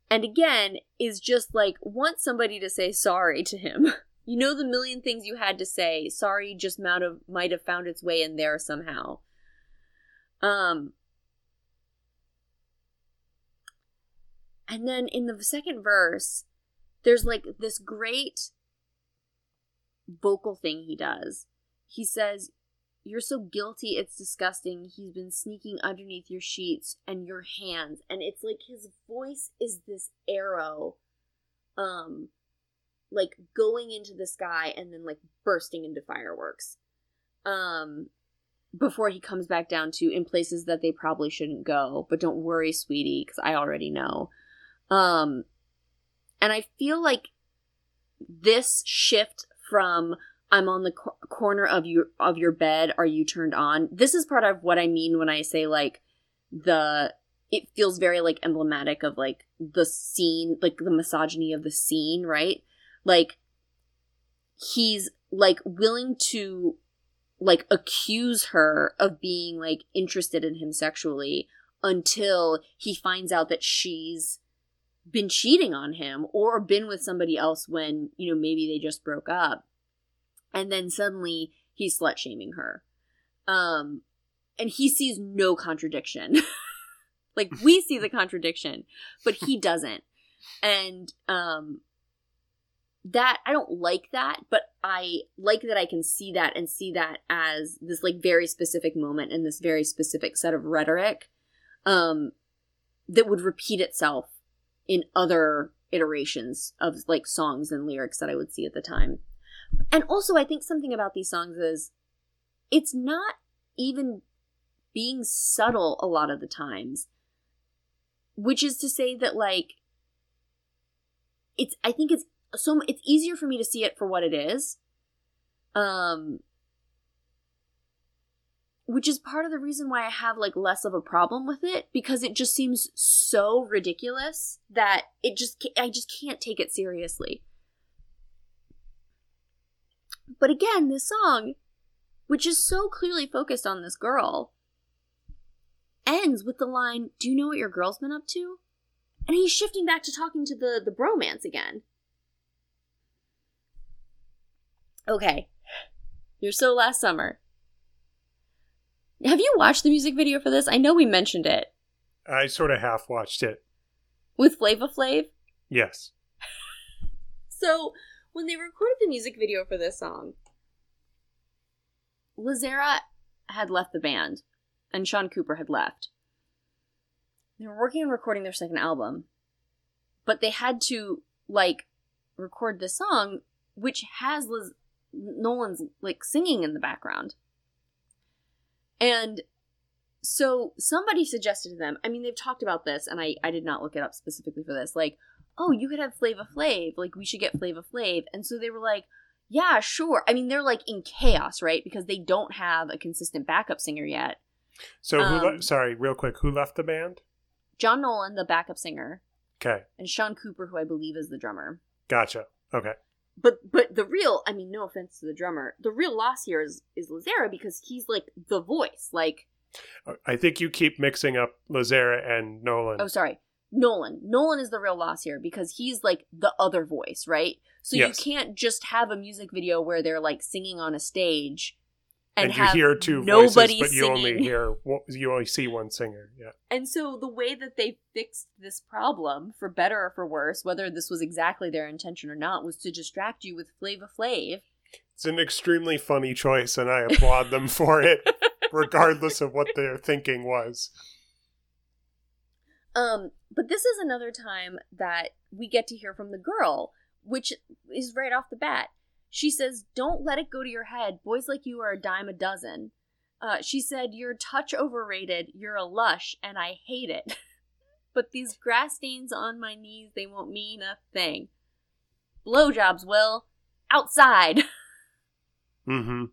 and again is just like wants somebody to say sorry to him. You know the million things you had to say. Sorry just might have might have found its way in there somehow. Um And then in the second verse, there's like this great vocal thing he does. He says, You're so guilty, it's disgusting. He's been sneaking underneath your sheets and your hands. And it's like his voice is this arrow, um, like going into the sky and then like bursting into fireworks. Um, before he comes back down to in places that they probably shouldn't go. But don't worry, sweetie, because I already know. Um, and I feel like this shift from I'm on the cor- corner of your of your bed, are you turned on? This is part of what I mean when I say like the it feels very like emblematic of like the scene, like the misogyny of the scene, right? Like he's like willing to like accuse her of being like interested in him sexually until he finds out that she's been cheating on him or been with somebody else when, you know, maybe they just broke up. And then suddenly he's slut shaming her. Um, and he sees no contradiction. like we see the contradiction, but he doesn't. And um that I don't like that, but I like that I can see that and see that as this like very specific moment and this very specific set of rhetoric um that would repeat itself in other iterations of like songs and lyrics that I would see at the time. And also, I think something about these songs is it's not even being subtle a lot of the times, which is to say that like it's I think it's so it's easier for me to see it for what it is. Um which is part of the reason why I have like less of a problem with it because it just seems so ridiculous that it just I just can't take it seriously. But again, this song, which is so clearly focused on this girl, ends with the line, "Do you know what your girl's been up to?" And he's shifting back to talking to the the bromance again. Okay. You're so last summer. Have you watched the music video for this? I know we mentioned it.
I sort of half watched it.
With Flava Flav?
Yes.
So, when they recorded the music video for this song, Lazzara had left the band and Shaun Cooper had left. They were working on recording their second album, but they had to, like, record this song, which has Liz- Nolan's, like, singing in the background. And so somebody suggested to them, I mean, they've talked about this, and I, I did not look it up specifically for this, like, oh, you could have Flava Flav, like, we should get Flava Flav. And so they were like, yeah, sure. I mean, they're like in chaos, right? Because they don't have a consistent backup singer yet.
So, who le-
Um,
sorry, real quick, who left the band?
John Nolan, the backup singer,
Okay,
and Shaun Cooper, who I believe is the drummer.
gotcha. Okay.
But but the real, I mean, no offense to the drummer, the real loss here is is Lazzara because he's like the voice. Like, uh,
I think you keep mixing up Lazzara and Nolan.
oh, sorry, Nolan. Nolan is the real loss here because he's like the other voice, right? So
Yes.
you can't just have a music video where they're like singing on a stage and,
and you hear two
nobody
voices, but you
singing.
only hear you only see one singer. Yeah.
And so the way that they fixed this problem, for better or for worse, whether this was exactly their intention or not, was to distract you with Flava Flav.
It's an extremely funny choice, and I applaud them for it, regardless of what their thinking was.
Um, but this is another time that we get to hear from the girl, which is right off the bat. She says, Don't let it go to your head. Boys like you are a dime a dozen. Uh, she said, You're touch overrated. You're a lush, and I hate it. but these grass stains on my knees, they won't mean a thing. Blowjobs, Will. Outside.
Mm-hmm.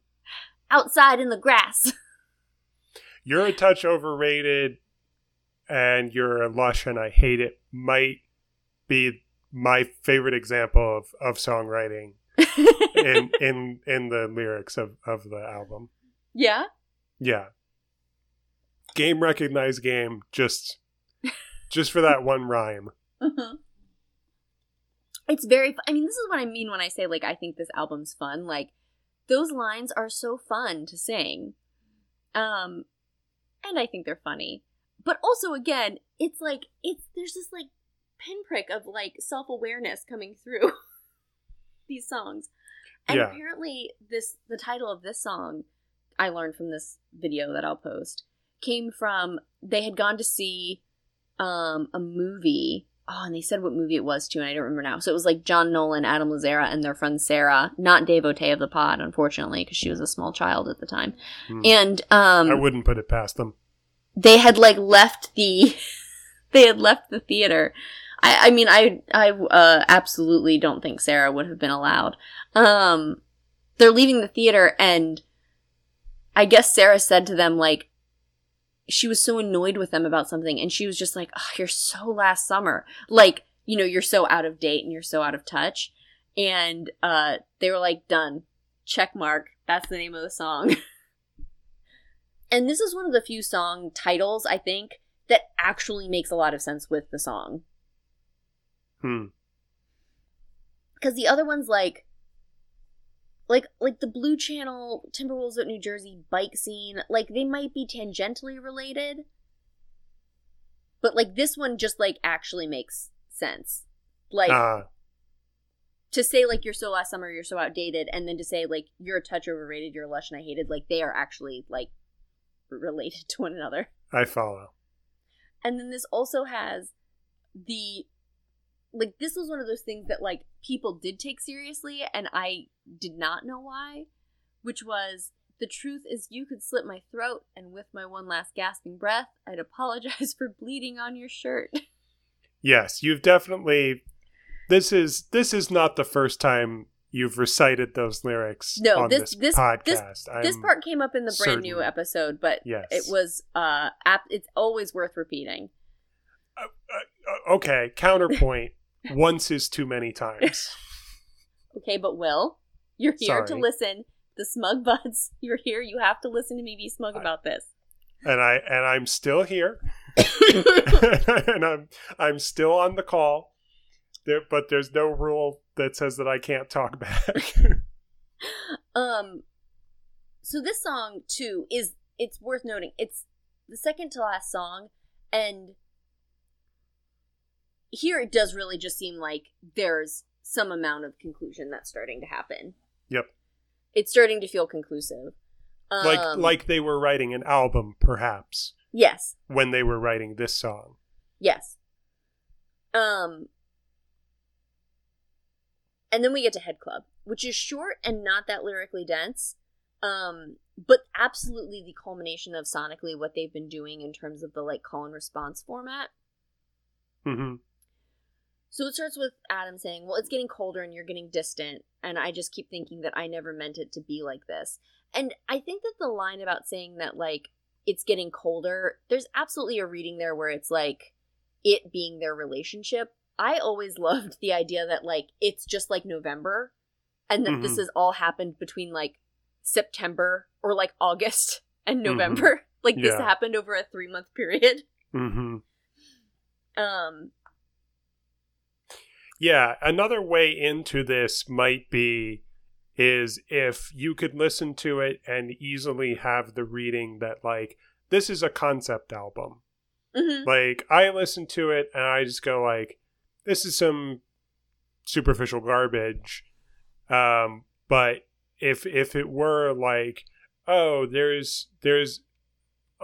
Outside in the grass.
You're a touch overrated, and you're a lush, and I hate it. Might be my favorite example of, of songwriting in in in the lyrics of, of the album.
yeah?
Yeah. Game recognized game just just for that one rhyme.
Mhm. It's very. fu- I mean, this is what I mean when I say like I think this album's fun. Like those lines are so fun to sing, um, and I think they're funny. But also, again, it's like it's there's this like pinprick of like self awareness coming through these songs, and
Yeah.
apparently this the title of this song I learned from this video that I'll post came from they had gone to see um a movie oh and they said what movie it was too and i don't remember now so it was like john nolan adam lazzara and their friend sarah not devotee of the pod unfortunately because she was a small child at the time
Hmm.
and um
I wouldn't put it past them.
they had like left the they had left the theater i i mean i i uh absolutely don't think sarah would have been allowed. Um they're leaving the theater and i guess sarah said to them like she was so annoyed with them about something and she was just like oh, you're so last summer. Like you know you're so out of date and you're so out of touch. And uh they were like done. Check mark. That's the name of the song. And this is one of the few song titles i think that actually makes a lot of sense with the song
Hmm.
because the other ones like like like the blue channel timberwolves of new jersey bike scene like they might be tangentially related but like this one just like actually makes sense like
Ah,
to say like you're so last summer you're so outdated and then to say like you're a touch overrated you're lush and i hated like they are actually like related to one another
I follow.
and then this also has the like this was one of those things that like people did take seriously and I did not know why, which was the truth is you could slit my throat and with my one last gasping breath, I'd apologize for bleeding on your shirt.
Yes, you've definitely. This is this is not the first time you've recited those lyrics
No,
on
this-
this,
this-
podcast. I'm,
this part came up in the brand new episode, but
Yes.
it was uh ap- it's always worth repeating.
Uh, okay. Counterpoint: once is too many times.
Okay, but Will, you're here to listen. The smug buds, you're here. You have to listen to me be smug
I-
about this.
and I and I'm still here, and I'm I'm still on the call. There, but there's no rule that says that I can't talk back.
Um so this song too is it's worth noting. It's the second to last song and here it does really just seem like there's some amount of conclusion that's starting to happen.
Yep.
It's starting to feel conclusive. Um,
like like they were writing an album, perhaps
yes,
when they were writing this song.
yes. Um and then we get to Head Club, which is short and not that lyrically dense. Um, but absolutely the culmination of sonically what they've been doing in terms of the like call and response format.
hmm
So it starts with Adam saying, Well, it's getting colder and you're getting distant. And I just keep thinking that I never meant it to be like this. And I think that the line about saying that, like, it's getting colder, there's absolutely a reading there where it's like it being their relationship. I always loved the idea that, like, it's just like November and that this
Mhm.
has all happened between, like, September or, like, August and
Mhm.
November. Like, this
Yeah.
happened over a three month period.
hmm
Um,
Yeah, another way into this might be is if you could listen to it and easily have the reading that like this is a concept album.
mhm.
Like I listen to it and I just go like this is some superficial garbage. Um but if if it were like oh there's there's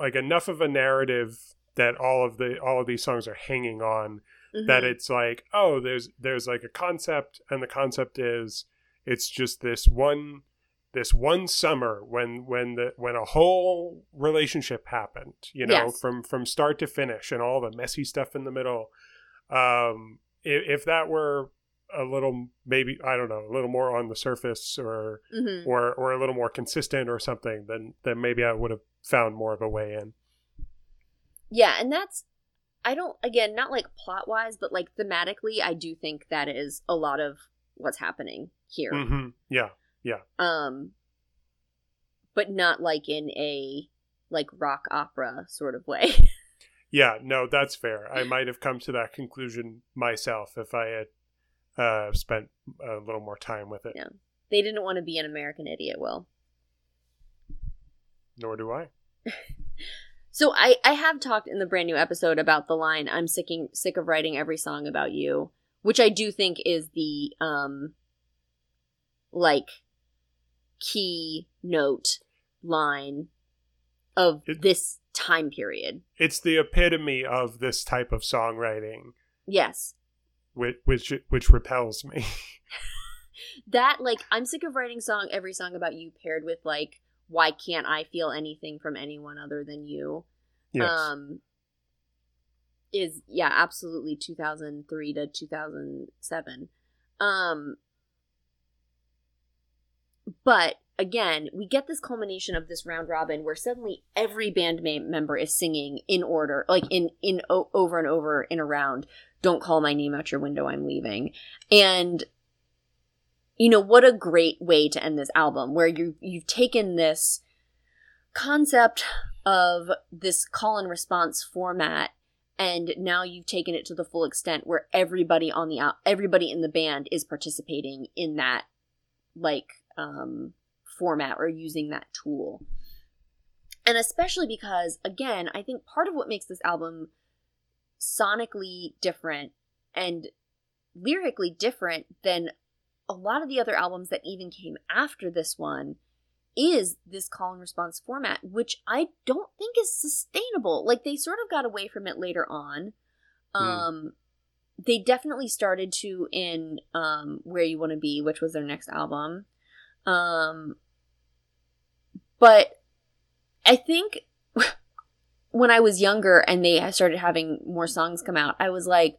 like enough of a narrative that all of the all of these songs are hanging on that
Mhm.
it's like oh there's there's like a concept and the concept is it's just this one this one summer when when the when a whole relationship happened you know
Yes.
from from start to finish and all the messy stuff in the middle um if, if that were a little maybe i don't know a little more on the surface or
Mhm.
or or a little more consistent or something then then maybe i would have found more of a way in
Yeah, and that's I don't again not like plot wise, but like thematically, I do think that is a lot of what's happening here.
hmm Yeah, yeah
Um, but not like in a like rock opera sort of way.
Yeah, no, that's fair. I might have come to that conclusion myself if I had uh, spent a little more time with it.
Yeah. they didn't want to be an American Idiot. Will.
Nor do I.
So I I have talked in the brand new episode about the line I'm sicking sick of writing every song about you, which I do think is the um like key note line of
It-
this time period.
It's the epitome of this type of songwriting,
Yes.
which which, which repels me.
That like I'm sick of writing song every song about you paired with like why can't I feel anything from anyone other than you?
yes.
um is yeah absolutely 2003 to 2007 um but again we get this culmination of this round robin where suddenly every band ma- member is singing in order like in in o- over and over in a round don't call my name out your window i'm leaving and you know what a great way to end this album where you you've taken this concept of this call and response format and now you've taken it to the full extent where everybody on the out everybody in the band is participating in that like um format or using that tool. And especially because again i think part of what makes this album sonically different and lyrically different than a lot of the other albums that even came after this one is this call and response format, which I don't think is sustainable. Like they sort of got away from it later on.
Hmm.
Um they definitely started to in um Where You Want to Be, which was their next album. Um but I think when I was younger and they started having more songs come out, I was like,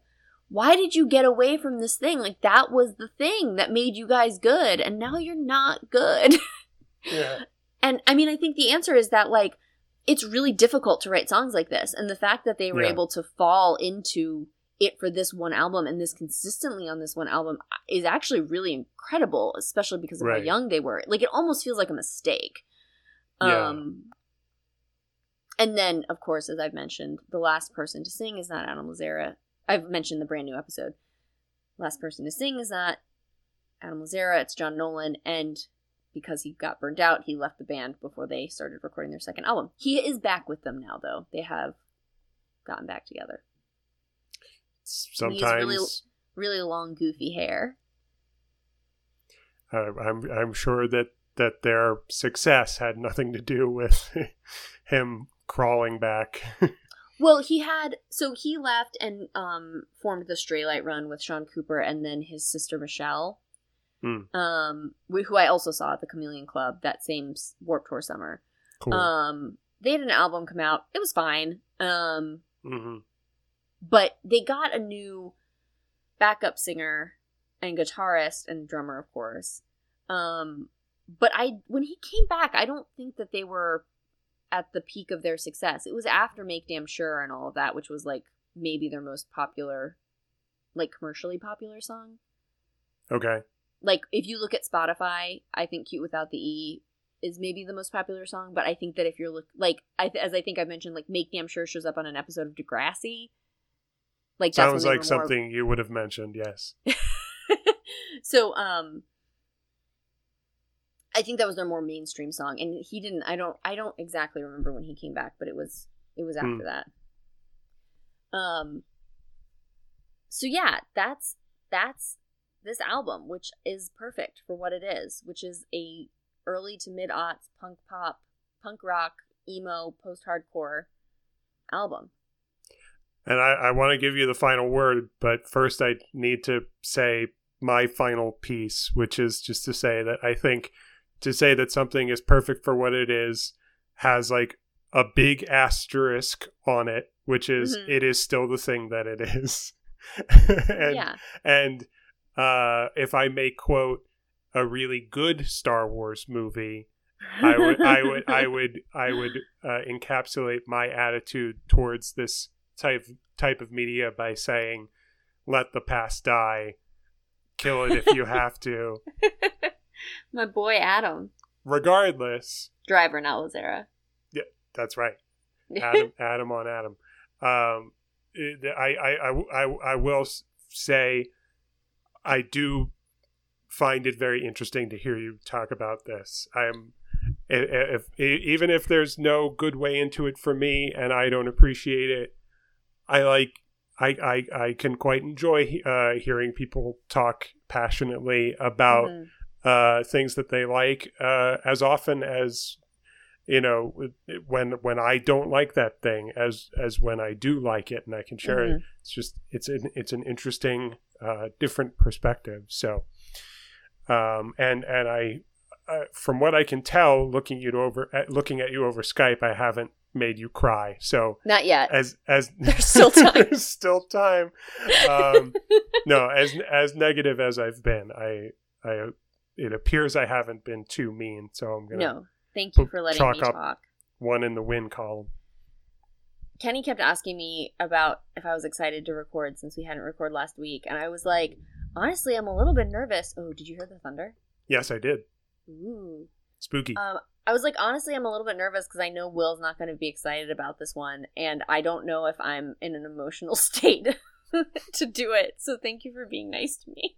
why did you get away from this thing? Like that was the thing that made you guys good, and now you're not good.
yeah.
and I mean, I think the answer is that like it's really difficult to write songs like this, and the fact that they were
Yeah.
able to fall into it for this one album and this consistently on this one album is actually really incredible, especially because of
Right.
how young they were. Like it almost feels like a mistake.
Yeah.
Um and then of course as I've mentioned, the last person to sing is not Adam Lazzara. I've mentioned the brand new episode. Last person to sing is not Adam Lazzara, it's John Nolan and because he got burned out, he left the band before they started recording their second album. He is back with them now though. They have gotten back together.
Sometimes
really- Really long goofy hair.
uh, I'm I'm sure that that their success had nothing to do with him crawling back.
Well, he had so he left and um formed the Straylight Run with Shaun Cooper and then his sister Michelle,
Hmm.
um, who I also saw at the Chameleon Club that same Warped Tour summer.
cool.
Um, they had an album come out. It was fine. Um,
hmm
but they got a new backup singer and guitarist and drummer, of course. Um, but I when he came back, I don't think that they were at the peak of their success. It was after Make Damn Sure and all of that, which was like maybe their most popular, like commercially popular song.
Okay.
Like if you look at Spotify, I think "Cute Without the E" is maybe the most popular song. But I think that if you're look like I th- as I think I mentioned, like "Make Damn Sure" shows up on an episode of Degrassi. Like that's
Sounds like
were more-
something you would have mentioned. Yes.
so um I think that was their more mainstream song and he didn't I don't I don't exactly remember when he came back but it was it was after
Hmm.
that. Um so yeah, that's that's this album which is perfect for what it is, which is a early to mid aughts punk pop, punk rock, emo, post hardcore album.
And I, I want to give you the final word, but first I need to say my final piece, which is just to say that I think to say that something is perfect for what it is has like a big asterisk on it, which is
Mhm.
it is still the thing that it is. and
yeah.
and uh, if I may quote a really good Star Wars movie, I would, I would, I would, I would uh, encapsulate my attitude towards this type type of media by saying, "Let the past die, kill it if you have to."
My boy Adam.
Regardless,
Driver, not Lazzara.
Yeah, that's right. Adam, Adam on Adam. Um, I, I, I, I, I will say, I do find it very interesting to hear you talk about this. I am, i- i- if, even if there's no good way into it for me, and I don't appreciate it, I like. I, I, I can quite enjoy uh, hearing people talk passionately about
Mhm.
Uh, things that they like uh, as often as you know when when I don't like that thing as as when I do like it and I can share it.
Mhm.
It's just it's an it's an interesting uh, different perspective. So um, and and I uh, from what I can tell looking you over at, looking at you over Skype I haven't made you cry. So
Not yet.
as as
There's still time.
there's still time. Um, no, as as negative as I've been, I I it appears I haven't been too mean, so I'm gonna
no. Thank you for letting me
up.
talk.
one in the win column.
Kenny kept asking me about if I was excited to record since we hadn't recorded last week, and I was like, honestly, I'm a little bit nervous. Oh, did you hear the thunder?
Yes, I did.
Ooh.
Spooky.
Um, I was like, honestly, I'm a little bit nervous because I know Will's not going to be excited about this one, and I don't know if I'm in an emotional state to do it. So thank you for being nice to me.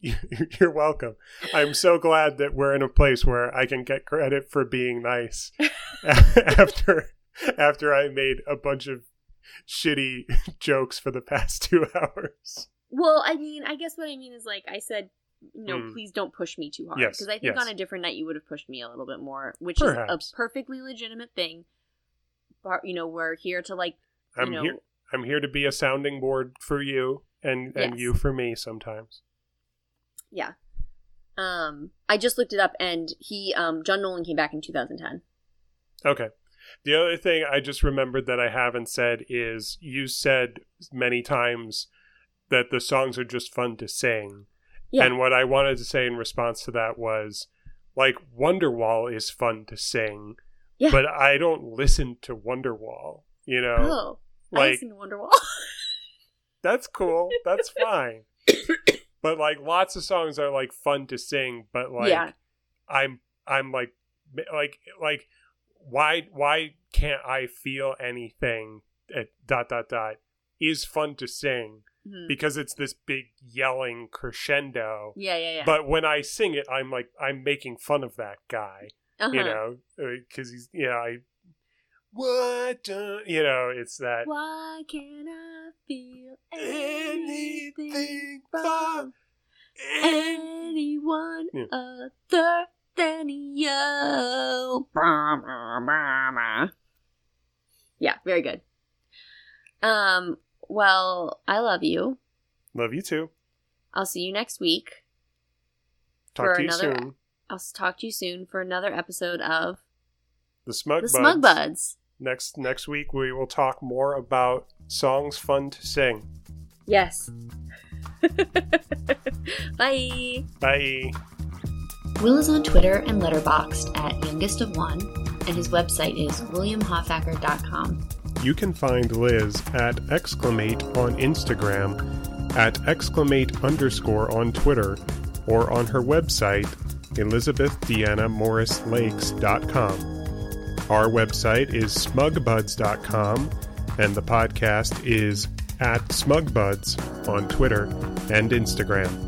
You're welcome. I'm so glad that we're in a place where I can get credit for being nice after after I made a bunch of shitty jokes for the past two hours.
Well, I mean, I guess what I mean is like I said, no,
Mm.
please don't push me too hard
Yes,
because I think
yes.
on a different night you would have pushed me a little bit more, which
Perhaps.
is a perfectly legitimate thing. But you know, we're here to like, you
I'm
know,
here. I'm here to be a sounding board for you and and
Yes.
you for me sometimes.
yeah. Um, I just looked it up, and he, um, John Nolan came back in 2010.
Okay. The other thing I just remembered that I haven't said is you said many times that the songs are just fun to sing.
Yeah.
And what I wanted to say in response to that was like Wonderwall is fun to sing,
Yeah.
but I don't listen to Wonderwall, you know?
Oh,
like
Wonderwall.
that's cool. That's fine. but like lots of songs are like fun to sing, but like
yeah,
I'm I'm like like like why why can't I feel anything at dot dot dot is fun to sing
Mhm.
because it's this big yelling crescendo.
yeah, yeah, yeah.
But when I sing it, I'm like I'm making fun of that guy,
uh-huh.
you know, because he's you know I what do, you know it's that
Why can't I feel
anything
anything
from
anyone
Yeah.
other than you? Yeah, very good. Um, well, I love you.
love you too.
I'll see you next week.
Talk
For
to you
another-
soon.
I'll talk to you soon for another episode of
The smug
The
buds.
Smug Buds.
Next next week we will talk more about songs fun to sing.
Yes. Bye.
Bye.
Will is on Twitter and Letterboxd at youngest of one, and his website is williamhoffacker.com.
You can find Liz at exclamate on Instagram, at exclamate underscore on Twitter, or on her website, elizabethdeannamorrislakes.com. Our website is smugbuds.com, and the podcast is at smugbuds on Twitter and Instagram.